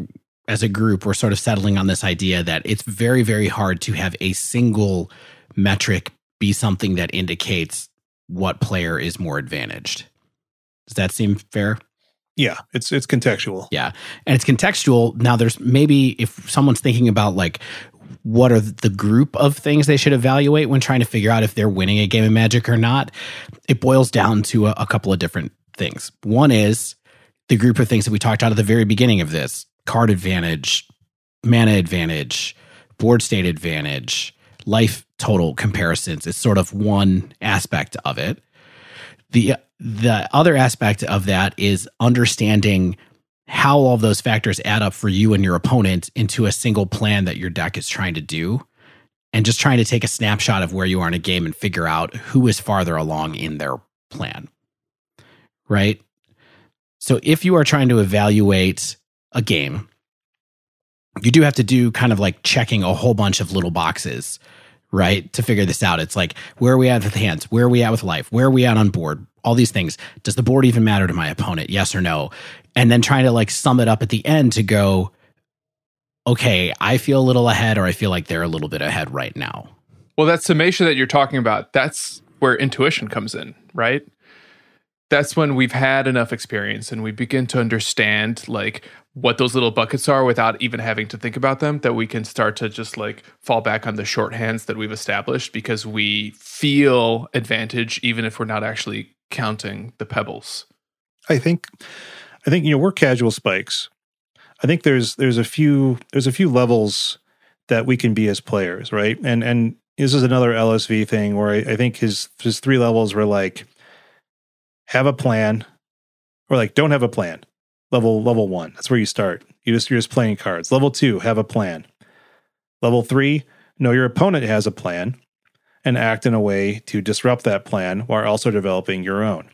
as a group, we're sort of settling on this idea that it's very, very hard to have a single metric be something that indicates what player is more advantaged. Does that seem fair? Yeah, it's it's contextual. Yeah. And it's contextual. Now there's maybe if someone's thinking about like what are the group of things they should evaluate when trying to figure out if they're winning a game of magic or not, it boils down to a, a couple of different things. One is the group of things that we talked about at the very beginning of this card advantage, mana advantage, board state advantage, life total comparisons is sort of one aspect of it. The the other aspect of that is understanding how all those factors add up for you and your opponent into a single plan that your deck is trying to do and just trying to take a snapshot of where you are in a game and figure out who is farther along in their plan. Right? So if you are trying to evaluate a game, you do have to do kind of like checking a whole bunch of little boxes, right? To figure this out. It's like, where are we at with hands? Where are we at with life? Where are we at on board? All these things. Does the board even matter to my opponent? Yes or no? And then trying to like sum it up at the end to go, okay, I feel a little ahead or I feel like they're a little bit ahead right now. Well, that summation that you're talking about, that's where intuition comes in, right? That's when we've had enough experience and we begin to understand like what those little buckets are without even having to think about them that we can start to just like fall back on the shorthands that we've established because we feel advantage even if we're not actually counting the pebbles. I think i think you know we're casual spikes. I think there's there's a few there's a few levels that we can be as players right? And and this is another lsv thing where i, I think his his three levels were like have a plan or like don't have a plan level level one. That's where you start. You just you're just playing cards. Level two have a plan. Level three know your opponent has a plan and act in a way to disrupt that plan while also developing your own.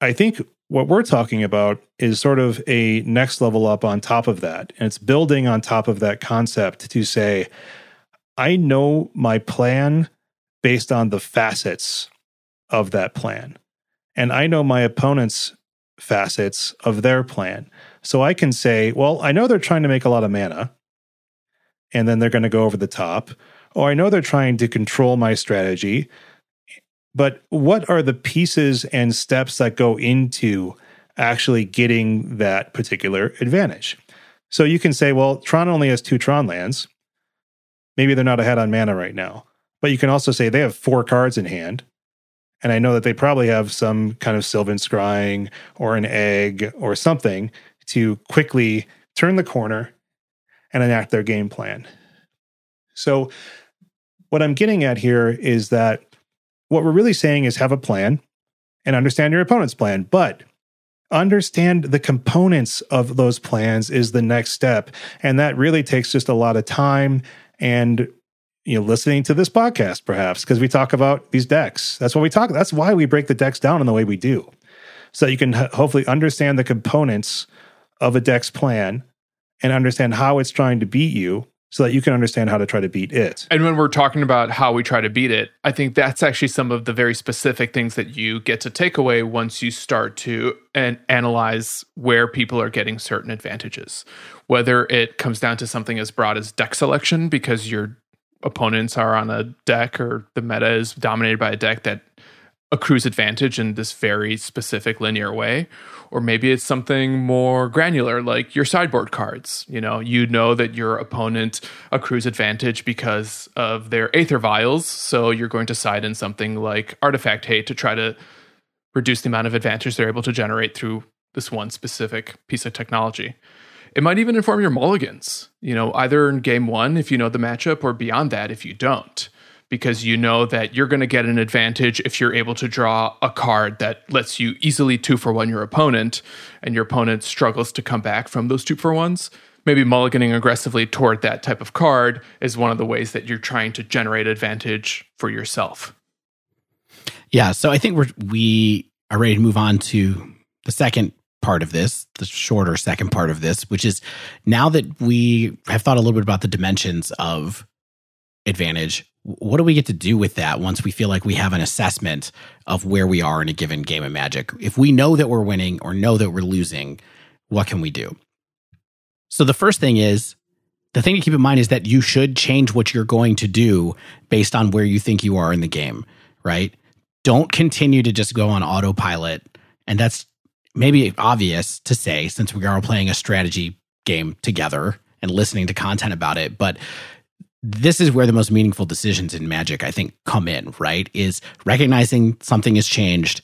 I think what we're talking about is sort of a next level up on top of that. And it's building on top of that concept to say i know my plan based on the facets of that plan. And i know my opponent's facets of their plan. So I can say, well, I know they're trying to make a lot of mana, and then they're going to go over the top. Or I know they're trying to control my strategy, but what are the pieces and steps that go into actually getting that particular advantage? So you can say, well, Tron only has two Tron lands. Maybe they're not ahead on mana right now. But you can also say they have four cards in hand and I know that they probably have some kind of Sylvan Scrying or an egg or something to quickly turn the corner and enact their game plan. So, what I'm getting at here is that what we're really saying is have a plan and understand your opponent's plan, but understand the components of those plans is the next step. And that really takes just a lot of time and you know listening to this podcast perhaps because we talk about these decks that's what we talk that's why we break the decks down in the way we do so you can hopefully understand the components of a deck's plan and understand how it's trying to beat you so that you can understand how to try to beat it. And when we're talking about how we try to beat it, I think that's actually some of the very specific things that you get to take away once you start to and analyze where people are getting certain advantages. Whether it comes down to something as broad as deck selection because your opponents are on a deck or the meta is dominated by a deck that accrues advantage in this very specific linear way. Or maybe it's something more granular like your sideboard cards. You know you know that your opponent accrues advantage because of their aether vials so you're going to side in something like artifact hate to try to reduce the amount of advantage they're able to generate through this one specific piece of technology it might even inform your mulligans you know either in game one if you know the matchup or beyond that if you don't because you know that you're going to get an advantage if you're able to draw a card that lets you easily two for one your opponent, and your opponent struggles to come back from those two for ones. Maybe mulliganing aggressively toward that type of card is one of the ways that you're trying to generate advantage for yourself. Yeah, so I think we're we are ready to move on to the second part of this, the shorter second part of this, which is now that we have thought a little bit about the dimensions of advantage, what do we get to do with that once we feel like we have an assessment of where we are in a given game of magic? If we know that we're winning or know that we're losing, what can we do? So the first thing is the thing to keep in mind is that you should change what you're going to do based on where you think you are in the game, right? Don't continue to just go on autopilot. And that's maybe obvious to say since we are all playing a strategy game together and listening to content about it, but this is where the most meaningful decisions in magic i think come in right is recognizing something has changed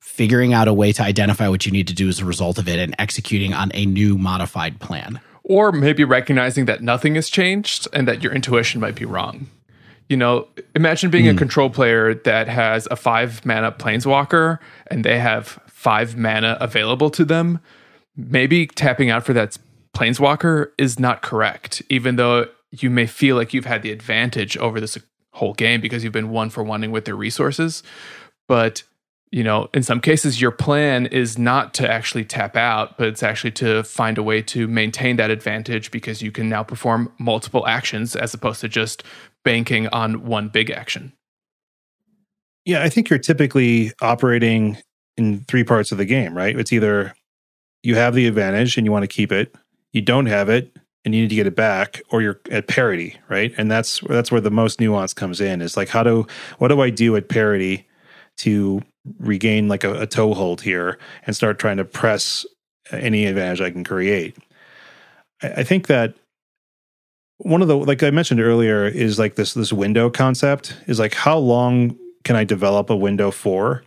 figuring out a way to identify what you need to do as a result of it and executing on a new modified plan or maybe recognizing that nothing has changed and that your intuition might be wrong you know imagine being mm. a hmm. control player that has a five mana planeswalker and they have five mana available to them maybe tapping out for that planeswalker is not correct even though you may feel like you've had the advantage over this whole game because you've been one for one with their resources. But, you know, in some cases, your plan is not to actually tap out, but it's actually to find a way to maintain that advantage because you can now perform multiple actions as opposed to just banking on one big action. Yeah, I think you're typically operating in three parts of the game, right? It's either you have the advantage and you want to keep it, you don't have it and you need to get it back or you're at parity right? And that's that's where the most nuance comes in is like how do what do i do at parity to regain like a, a toehold here and start trying to press any advantage i can create? I, I think that one of the like i mentioned earlier is like this this window concept is like how long can i develop a window for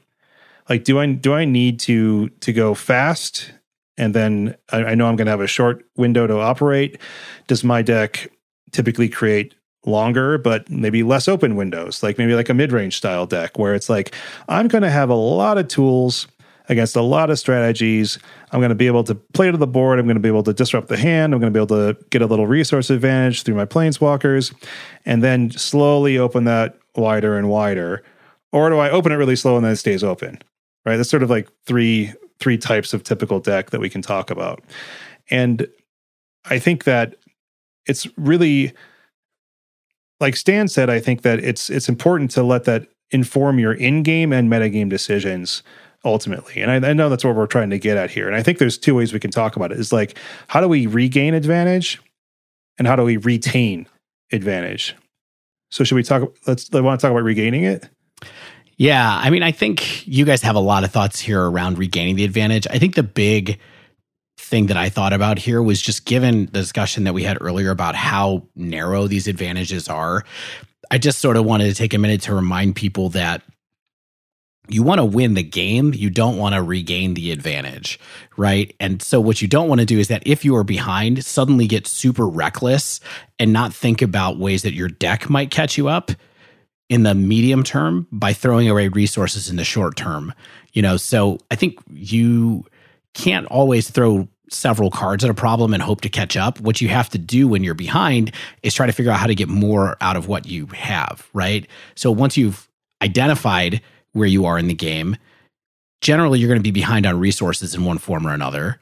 like do i do i need to to go fast? And then I, I know I'm going to have a short window to operate. Does my deck typically create longer but maybe less open windows like maybe like a mid-range style deck where it's like i'm going to have a lot of tools against a lot of strategies. I'm going to be able to play to the board. I'm going to be able to disrupt the hand. I'm going to be able to get a little resource advantage through my planeswalkers. And then slowly open that wider and wider. Or do i open it really slow and then it stays open right that's sort of like three three types of typical deck that we can talk about. And I think that it's really like Stan said, I think that it's it's important to let that inform your in-game and metagame decisions ultimately. And I, I, know that's what we're trying to get at here. And I think there's two ways we can talk about it. Is like how do we regain advantage and how do we retain advantage? So should we talk let's I want to talk about regaining it? Yeah, I mean, I think you guys have a lot of thoughts here around regaining the advantage. I think the big thing that I thought about here was just given the discussion that we had earlier about how narrow these advantages are. I just sort of wanted to take a minute to remind people that you want to win the game, you don't want to regain the advantage, right? And so, what you don't want to do is that if you are behind, suddenly get super reckless and not think about ways that your deck might catch you up in the medium term by throwing away resources in the short term. You know, so I think you can't always throw several cards at a problem and hope to catch up. What you have to do when you're behind is try to figure out how to get more out of what you have, right? So once you've identified where you are in the game, generally you're going to be behind on resources in one form or another.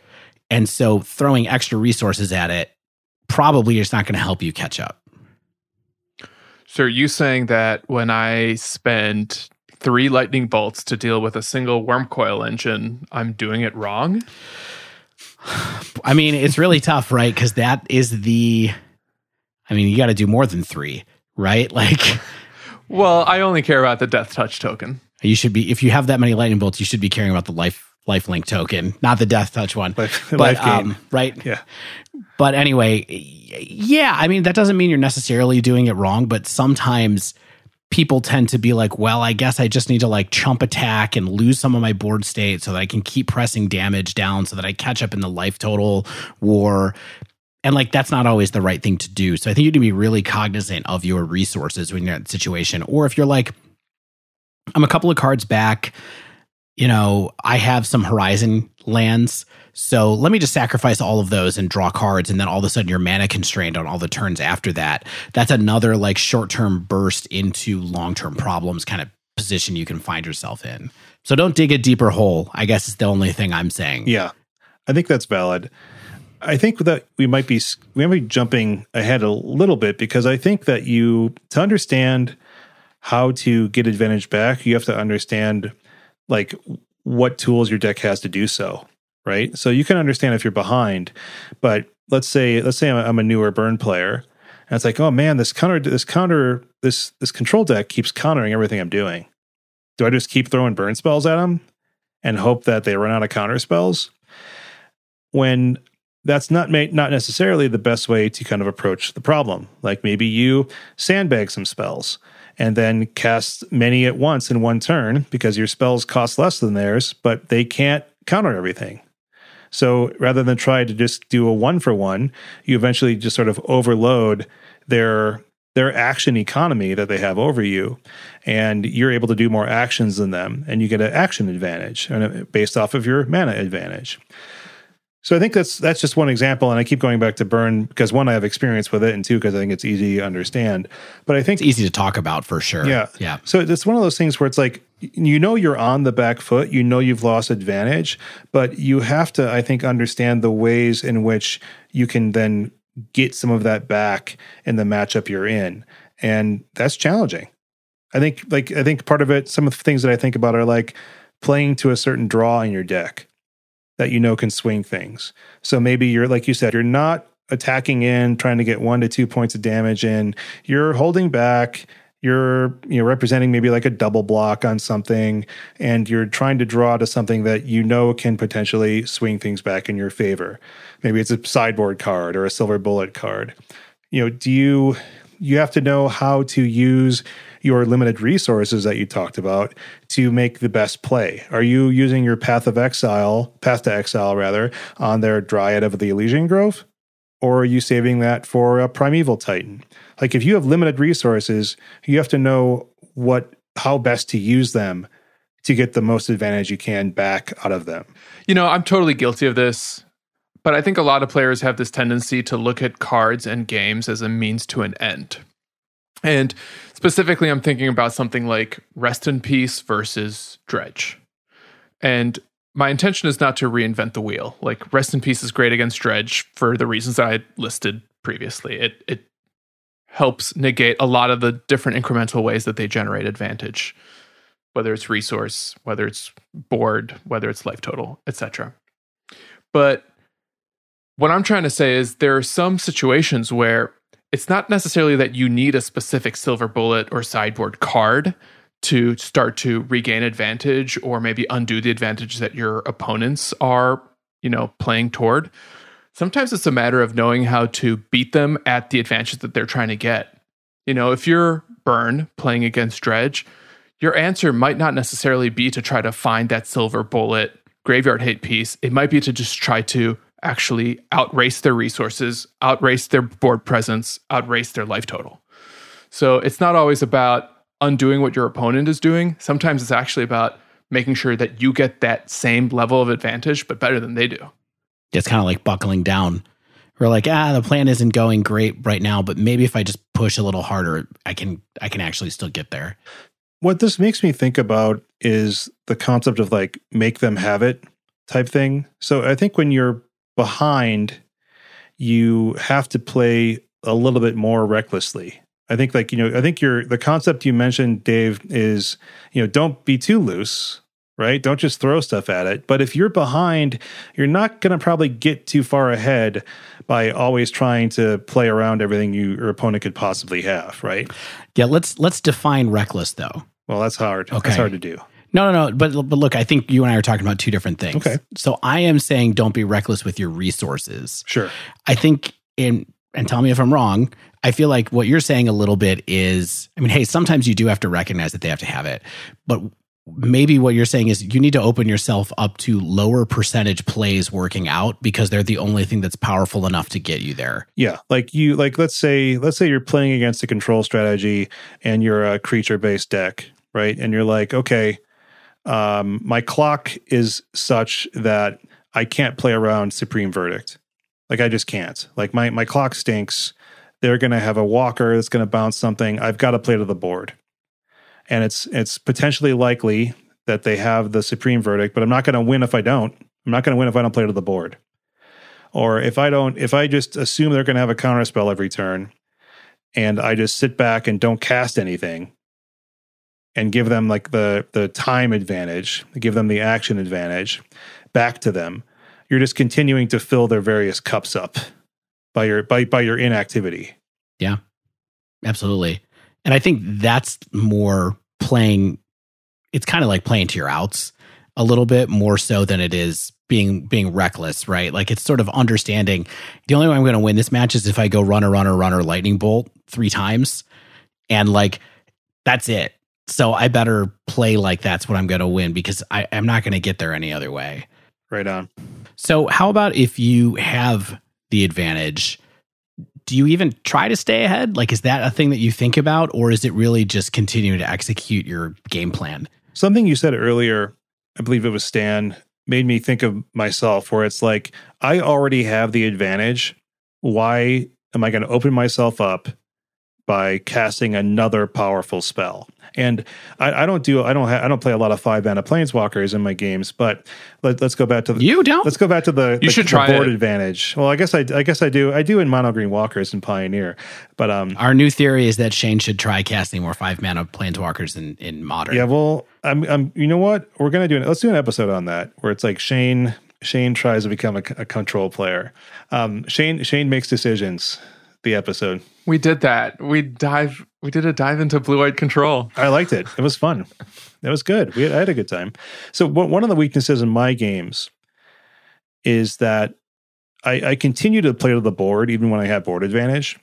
And so throwing extra resources at it probably is not going to help you catch up. So are you saying that when I spend three lightning bolts to deal with a single Wurmcoil engine, I'm doing it wrong? I mean, it's really tough, right? Because that is the. I mean, you got to do more than three, right? Like, Well, I only care about the death touch token. you should be if you have that many lightning bolts, you should be caring about the life life link token, not the death touch one. Life- but life um, right, Yeah. But anyway, yeah, I mean, that doesn't mean you're necessarily doing it wrong, but sometimes people tend to be like, well, I guess I just need to like chump attack and lose some of my board state so that I can keep pressing damage down so that I catch up in the life total war. And like, that's not always the right thing to do. So I think you need to be really cognizant of your resources when you're in that situation. Or if you're like, I'm a couple of cards back, you know, I have some Horizon lands. So let me just sacrifice all of those and draw cards, and then all of a sudden you're mana constrained on all the turns after that. That's another like short term burst into long term problems kind of position you can find yourself in. So don't dig a deeper hole, I guess is the only thing I'm saying. Yeah, I think that's valid. I think that we might be we might be jumping ahead a little bit because I think that you to understand how to get advantage back, you have to understand like what tools your deck has to do so, right? So you can understand if you're behind, but let's say let's say I'm a, I'm a newer burn player, and it's like, oh man, this counter this counter this this control deck keeps countering everything I'm doing. Do I just keep throwing burn spells at them and hope that they run out of counter spells? when that's not ma- not necessarily the best way to kind of approach the problem. Like maybe you sandbag some spells and then cast many at once in one turn because your spells cost less than theirs, but they can't counter everything. So rather than try to just do a one for one, you eventually just sort of overload their their action economy that they have over you, and you're able to do more actions than them, and you get an action advantage and uh, based off of your mana advantage. So I think that's that's just one example, and I keep going back to burn because one I have experience with it, and two because I think it's easy to understand. But I think It's easy to talk about for sure. yeah. Yeah. So it's one of those things where it's like you know you're on the back foot, you know you've lost advantage, but you have to, I think, understand the ways in which you can then get some of that back in the matchup you're in. And that's challenging. I think like I think part of it, some of the things that I think about are like playing to a certain draw in your deck that you know can swing things. So maybe you're like you said, you're not attacking in, trying to get one to two points of damage in. You're holding back. You're you know representing maybe like a double block on something, and you're trying to draw to something that you know can potentially swing things back in your favor. Maybe it's a sideboard card or a silver bullet card. You know, do you you have to know how to use your limited resources that you talked about to make the best play. Are you using your path of exile, path to exile rather, on their Dryad of the Elysian Grove? Or are you saving that for a primeval titan? Like if you have limited resources, you have to know what how best to use them to get the most advantage you can back out of them. You know, I'm totally guilty of this, but I think a lot of players have this tendency to look at cards and games as a means to an end. And specifically, I'm thinking about something like Rest in Peace versus Dredge. And my intention is not to reinvent the wheel. Like Rest in Peace is great against Dredge for the reasons I listed previously. It it helps negate a lot of the different incremental ways that they generate advantage, whether it's resource, whether it's board, whether it's life total, etc. But what I'm trying to say is there are some situations where it's not necessarily that you need a specific silver bullet or sideboard card to start to regain advantage or maybe undo the advantage that your opponents are, you know, playing toward. Sometimes it's a matter of knowing how to beat them at the advantage that they're trying to get. You know, if you're Burn playing against Dredge, your answer might not necessarily be to try to find that silver bullet graveyard hate piece. It might be to just try to actually outrace their resources, outrace their board presence, outrace their life total. So it's not always about undoing what your opponent is doing. Sometimes it's actually about making sure that you get that same level of advantage, but better than they do. It's kind of like buckling down. We're like, ah, the plan isn't going great right now, but maybe if I just push a little harder, I can I can actually still get there. What this makes me think about is the concept of like make them have it type thing. So I think when you're behind, you have to play a little bit more recklessly. I think like, you know, I think your the concept you mentioned, Dave, is, you know, don't be too loose, right? Don't just throw stuff at it. But if you're behind, you're not gonna probably get too far ahead by always trying to play around everything you, your opponent could possibly have, right? Yeah, let's let's define reckless though. Well, that's hard. Okay. That's hard to do. No, no, no. But but look, I think you and I are talking about two different things. Okay. So I am saying don't be reckless with your resources. Sure. I think in and tell me if I'm wrong. I feel like what you're saying a little bit is, I mean, hey, sometimes you do have to recognize that they have to have it, but maybe what you're saying is you need to open yourself up to lower percentage plays working out because they're the only thing that's powerful enough to get you there. Yeah, like you like let's say let's say you're playing against a control strategy and you're a creature based deck, right? And you're like, okay, um, my clock is such that I can't play around Supreme Verdict. Like I just can't. Like my my clock stinks. They're gonna have a walker that's gonna bounce something. I've got to play to the board. And it's it's potentially likely that they have the Supreme Verdict, but I'm not gonna win if I don't. I'm not gonna win if I don't play to the board. Or if I don't, if I just assume they're to have a counter spell every turn, and I just sit back and don't cast anything, and give them like the the time advantage, give them the action advantage back to them, you're just continuing to fill their various cups up by your by by your inactivity. Yeah. Absolutely. And I think that's more playing it's kind of like playing to your outs a little bit more so than it is being being reckless, right? Like it's sort of understanding the only way I'm going to win this match is if I go runner runner runner lightning bolt 3 times and like that's it. So I better play like that's what I'm going to win because I, I'm not going to get there any other way. Right on. So, how about if you have the advantage? Do you even try to stay ahead? Like, is that a thing that you think about, or is it really just continuing to execute your game plan? Something you said earlier, I believe it was Stan, made me think of myself where it's like, I already have the advantage. Why am I going to open myself up by casting another powerful spell? And I, I don't do I don't ha- I don't play a lot of five mana planeswalkers in my games, but let, us go back to the You don't? let's go back to the You the, should the try board it. advantage. Well, I guess I I guess I do I do in mono green walkers and pioneer, but um Our new theory is that Shane should try casting more five mana planeswalkers in, in modern. Yeah, well, I'm, I'm. You know what? We're gonna do. An, let's do an episode on that where it's like Shane. Shane tries to become a, a control player. Um, Shane. Shane makes decisions. The episode. We did that. We dive. We did a dive into blue eyed control. I liked it. It was fun. It was good. We had, I had a good time. So one one of the weaknesses in my games is that I, I continue to play to the board even when I have board advantage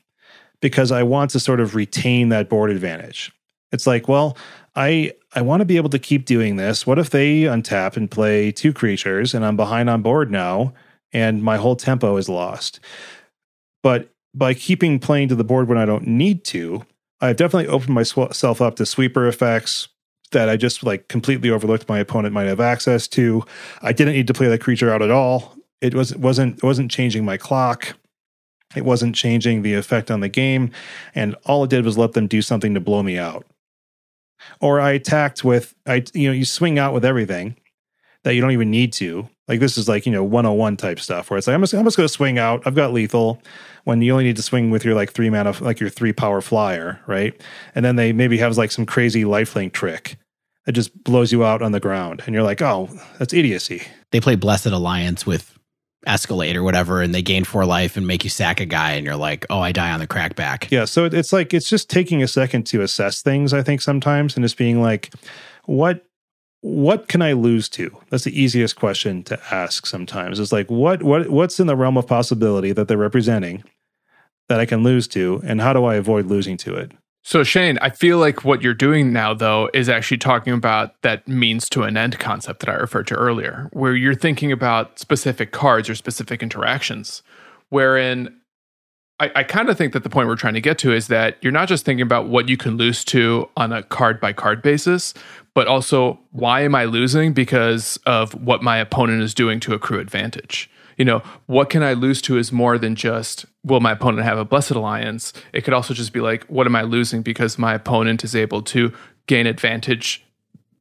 because I want to sort of retain that board advantage. It's like, well, I I want to be able to keep doing this. What if they untap and play two creatures and I'm behind on board now and my whole tempo is lost? But by keeping playing to the board when I don't need to, I've definitely opened myself up to sweeper effects that I just like completely overlooked my opponent might have access to. I didn't need to play that creature out at all. It was it wasn't it wasn't changing my clock. It wasn't changing the effect on the game, and all it did was let them do something to blow me out. Or I attacked with I you know you swing out with everything that you don't even need to. Like this is like you know 101 type stuff where it's like I'm just I'm just going to swing out. I've got lethal when you only need to swing with your like three mana like your three power flyer, right? And then they maybe have like some crazy lifelink trick that just blows you out on the ground, and you're like, oh, that's idiocy. They play Blessed Alliance with Escalate or whatever, and they gain four life and make you sack a guy, and you're like, oh, I die on the crackback. Yeah, so it's like it's just taking a second to assess things. I think sometimes, and just being like, what what can I lose to? That's the easiest question to ask. Sometimes it's like, what what what's in the realm of possibility that they're representing that I can lose to, and how do I avoid losing to it? So Shane, I feel like what you're doing now though is actually talking about that means to an end concept that I referred to earlier, where you're thinking about specific cards or specific interactions, wherein I, I kind of think that the point we're trying to get to is that you're not just thinking about what you can lose to on a card by card basis, but also why am I losing because of what my opponent is doing to accrue advantage. You know, what can I lose to is more than just will my opponent have a blessed alliance? It could also just be like, what am I losing because my opponent is able to gain advantage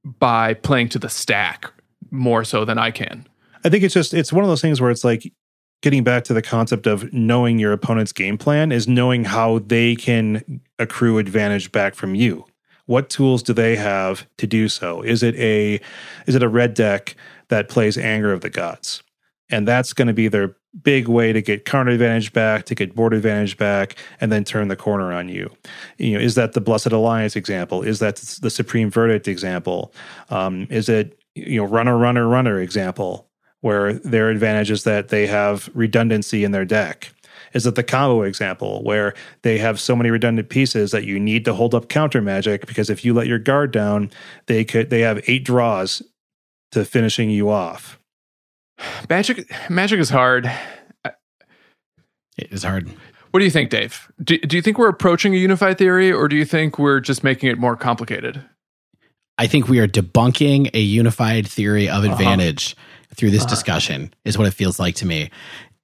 by playing to the stack more so than I can. I think it's just it's one of those things where it's like getting back to the concept of knowing your opponent's game plan is knowing how they can accrue advantage back from you. What tools do they have to do so? Is it a is it a red deck that plays Anger of the Gods? And that's going to be their big way to get counter advantage back, to get board advantage back, and then turn the corner on you. You know, is that the Blessed Alliance example? Is that the Supreme Verdict example? Um, is it you know runner runner runner example where their advantage is that they have redundancy in their deck? Is it the combo example where they have so many redundant pieces that you need to hold up counter magic because if you let your guard down, they could they have eight draws to finishing you off. Magic magic is hard. It is hard. What do you think, Dave? Do, do you think we're approaching a unified theory or do you think we're just making it more complicated? I think we are debunking a unified theory of uh-huh. advantage uh-huh. Through this uh-huh. discussion, is what it feels like to me.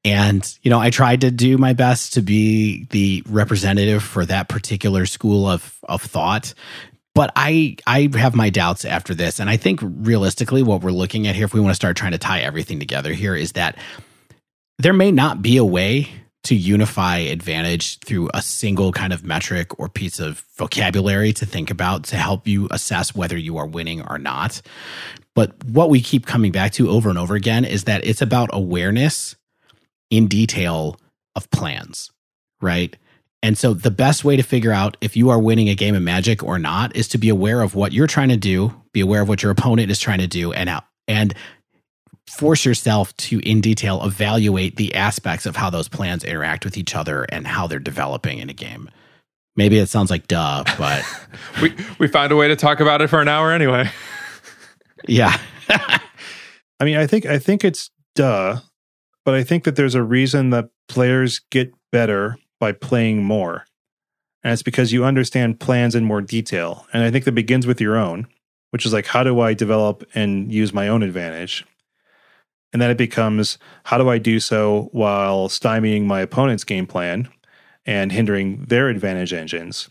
And, you know, I tried to do my best to be the representative for that particular school of, of thought. But I I have my doubts after this. And I think realistically what we're looking at here, if we want to start trying to tie everything together here, is that there may not be a way to unify advantage through a single kind of metric or piece of vocabulary to think about to help you assess whether you are winning or not. But what we keep coming back to over and over again is that it's about awareness in detail of plans, right? And so the best way to figure out if you are winning a game of magic or not is to be aware of what you're trying to do, be aware of what your opponent is trying to do and how, and force yourself to in detail evaluate the aspects of how those plans interact with each other and how they're developing in a game. Maybe it sounds like duh, but we we found a way to talk about it for an hour anyway. Yeah. I mean, I think I think it's duh, but I think that there's a reason that players get better by playing more. And it's because you understand plans in more detail. And I think that begins with your own, which is like, how do I develop and use my own advantage? And then it becomes how do I do so while stymieing my opponent's game plan and hindering their advantage engines?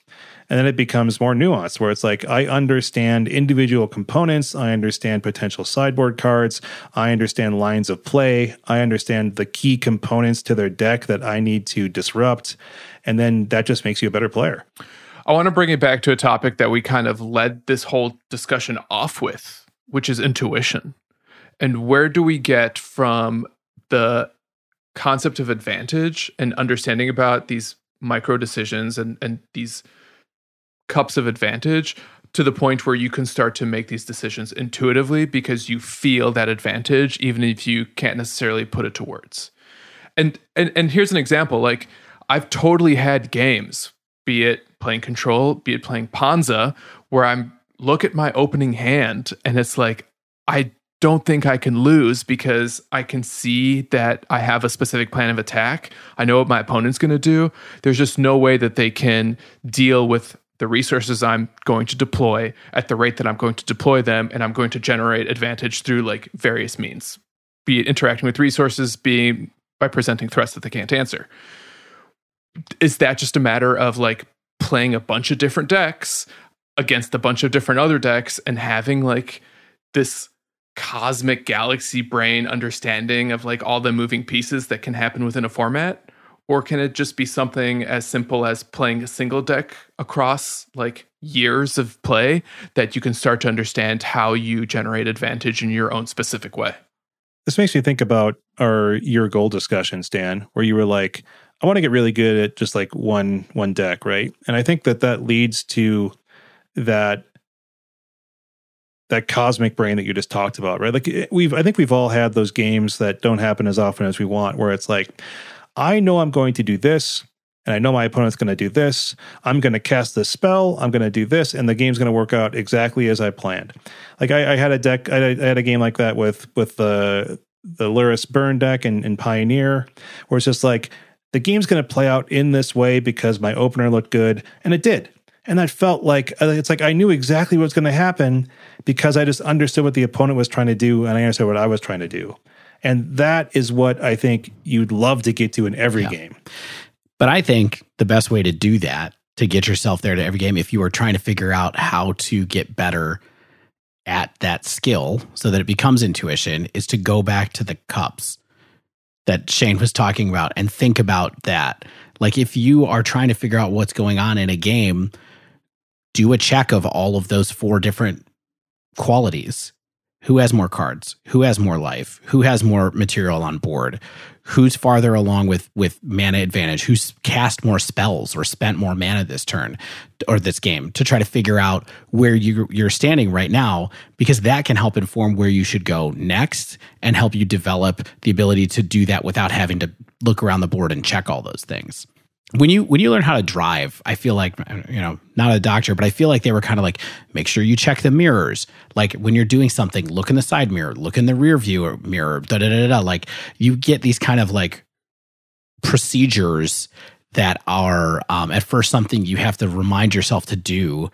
And then it becomes more nuanced where it's like, I understand individual components. I understand potential sideboard cards. I understand lines of play. I understand the key components to their deck that I need to disrupt. And then that just makes you a better player. I want to bring it back to a topic that we kind of led this whole discussion off with, which is intuition. And where do we get from the concept of advantage and understanding about these micro decisions and, and these cups of advantage to the point where you can start to make these decisions intuitively because you feel that advantage even if you can't necessarily put it to words. And and and here's an example like I've totally had games be it playing control, be it playing Panza where I'm look at my opening hand and it's like I don't think I can lose because I can see that I have a specific plan of attack. I know what my opponent's going to do. There's just no way that they can deal with the resources I'm going to deploy at the rate that I'm going to deploy them, and I'm going to generate advantage through like various means, be it interacting with resources, being by presenting threats that they can't answer. Is that just a matter of like playing a bunch of different decks against a bunch of different other decks and having like this cosmic galaxy brain understanding of like all the moving pieces that can happen within a format? Or can it just be something as simple as playing a single deck across like years of play that you can start to understand how you generate advantage in your own specific way? This makes me think about our your goal discussions, Dan, where you were like, I want to get really good at just like one one deck, right? And I think that that leads to that that cosmic brain that you just talked about, right? Like eh, we've, I think we've all had those games that don't happen as often as we want, where it's like, I know I'm going to do this, and I know my opponent's going to do this. I'm going to cast this spell. I'm going to do this, and the game's going to work out exactly as I planned. Like I, I had a deck, I, I, had a game like that with with the the Lurrus Burn deck and, and Pioneer, where it's just like the game's going to play out in this way because my opener looked good, and it did and that felt like uh, it's like I knew exactly what was going to happen because I just understood what the opponent was trying to do and I understood what I was trying to do. And that is what I think you'd love to get to in every yeah. game. But I think the best way to do that, to get yourself there to every game, if you are trying to figure out how to get better at that skill so that it becomes intuition, is to go back to the cups that Shane was talking about and think about that. Like if you are trying to figure out what's going on in a game, do a check of all of those four different qualities. Who has more cards? Who has more life? Who has more material on board? Who's farther along with with mana advantage? Who's cast more spells or spent more mana this turn or this game to try to figure out where you you're standing right now because that can help inform where you should go next and help you develop the ability to do that without having to look around the board and check all those things when you when you learn how to drive i feel like you know not a doctor but i feel like they were kind of like make sure you check the mirrors. Like when you're doing something look in the side mirror look in the rear view mirror da da da da. Like you get these kind of like procedures that are um, at first something you have to remind yourself to do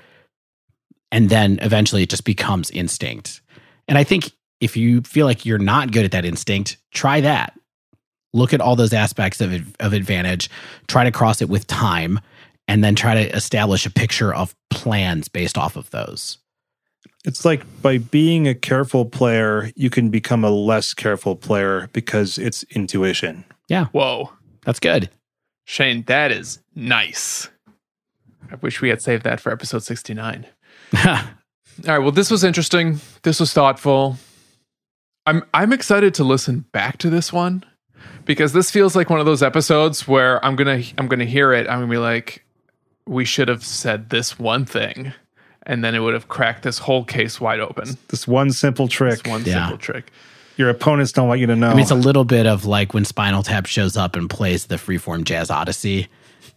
and then eventually it just becomes instinct. And i think if you feel like you're not good at that instinct try that look at all those aspects of, of advantage, try to cross it with time, and then try to establish a picture of plans based off of those. It's like by being a careful player, you can become a less careful player because it's intuition. Yeah. Whoa. That's good. Shane, that is nice. I wish we had saved that for episode 69. All right, well this was interesting. This was thoughtful. I'm I'm excited to listen back to this one because this feels like one of those episodes where I'm gonna I'm gonna hear it. I'm gonna be like, we should have said this one thing, and then it would have cracked this whole case wide open. This one simple trick. This one Yeah. simple trick. Your opponents don't want you to know. I mean, it's a little bit of like when Spinal Tap shows up and plays the Freeform Jazz Odyssey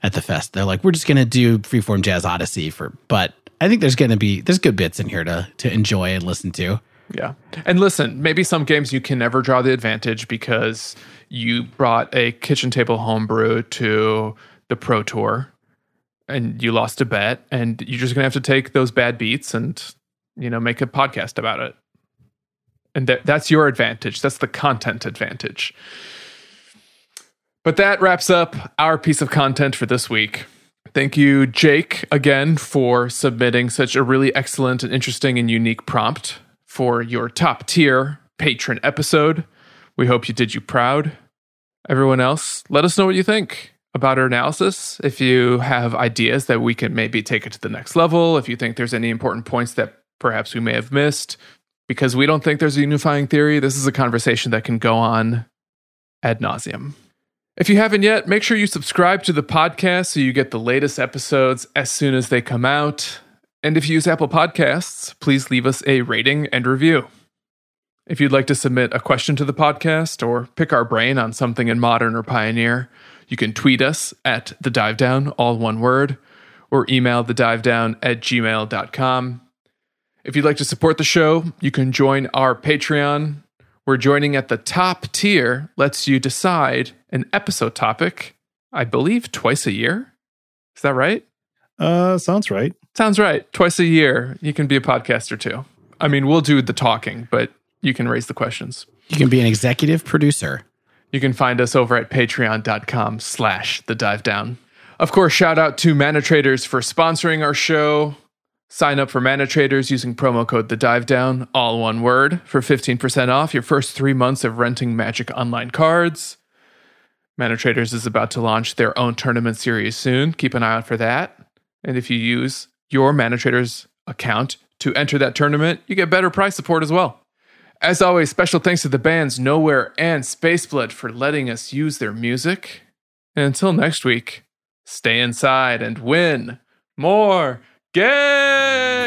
at the fest. They're like, we're just going to do Freeform Jazz Odyssey for, but I think there's going to be, there's good bits in here to, to enjoy and listen to. Yeah. And listen, maybe some games you can never draw the advantage because you brought a kitchen table homebrew to the Pro Tour and you lost a bet and you're just going to have to take those bad beats and you know make a podcast about it. And that that's your advantage. That's the content advantage. But that wraps up our piece of content for this week. Thank you, Jake, again for submitting such a really excellent and interesting and unique prompt for your top tier patron episode. We hope you did you proud. Everyone else, let us know what you think about our analysis. If you have ideas that we can maybe take it to the next level, if you think there's any important points that perhaps we may have missed, because we don't think there's a unifying theory, this is a conversation that can go on ad nauseum. If you haven't yet, make sure you subscribe to the podcast so you get the latest episodes as soon as they come out. And if you use Apple Podcasts, please leave us a rating and review. If you'd like to submit a question to the podcast or pick our brain on something in modern or pioneer, you can tweet us at the dive down, all one word, or email the dive down at gmail.com. If you'd like to support the show, you can join our Patreon. Where joining at the top tier lets you decide an episode topic, I believe twice a year. Is that right? uh, sounds right. Sounds right. Twice a year, you can be a podcaster too. I mean, we'll do the talking, but you can raise the questions. You can be an executive producer. You can find us over at patreon.com slash the dive down. Of course, shout out to Mana Traders for sponsoring our show. Sign up for Mana Traders using promo code the dive down, all one word, for 15% off your first three months of renting Magic Online cards. Mana Traders is about to launch their own tournament series soon. Keep an eye out for that. And if you use your Mana Traders account to enter that tournament, you get better price support as well. As always, special thanks to the bands Nowhere and Spaceblood for letting us use their music. And until next week, stay inside and win more games.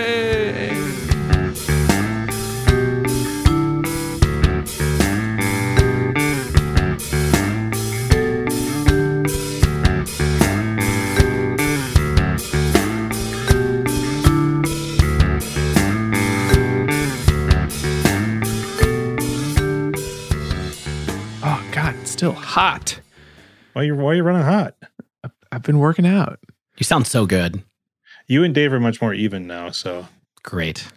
Still hot. Why you why you running hot? I've been working out. You sound so good. You and Dave are much more even now. So Great.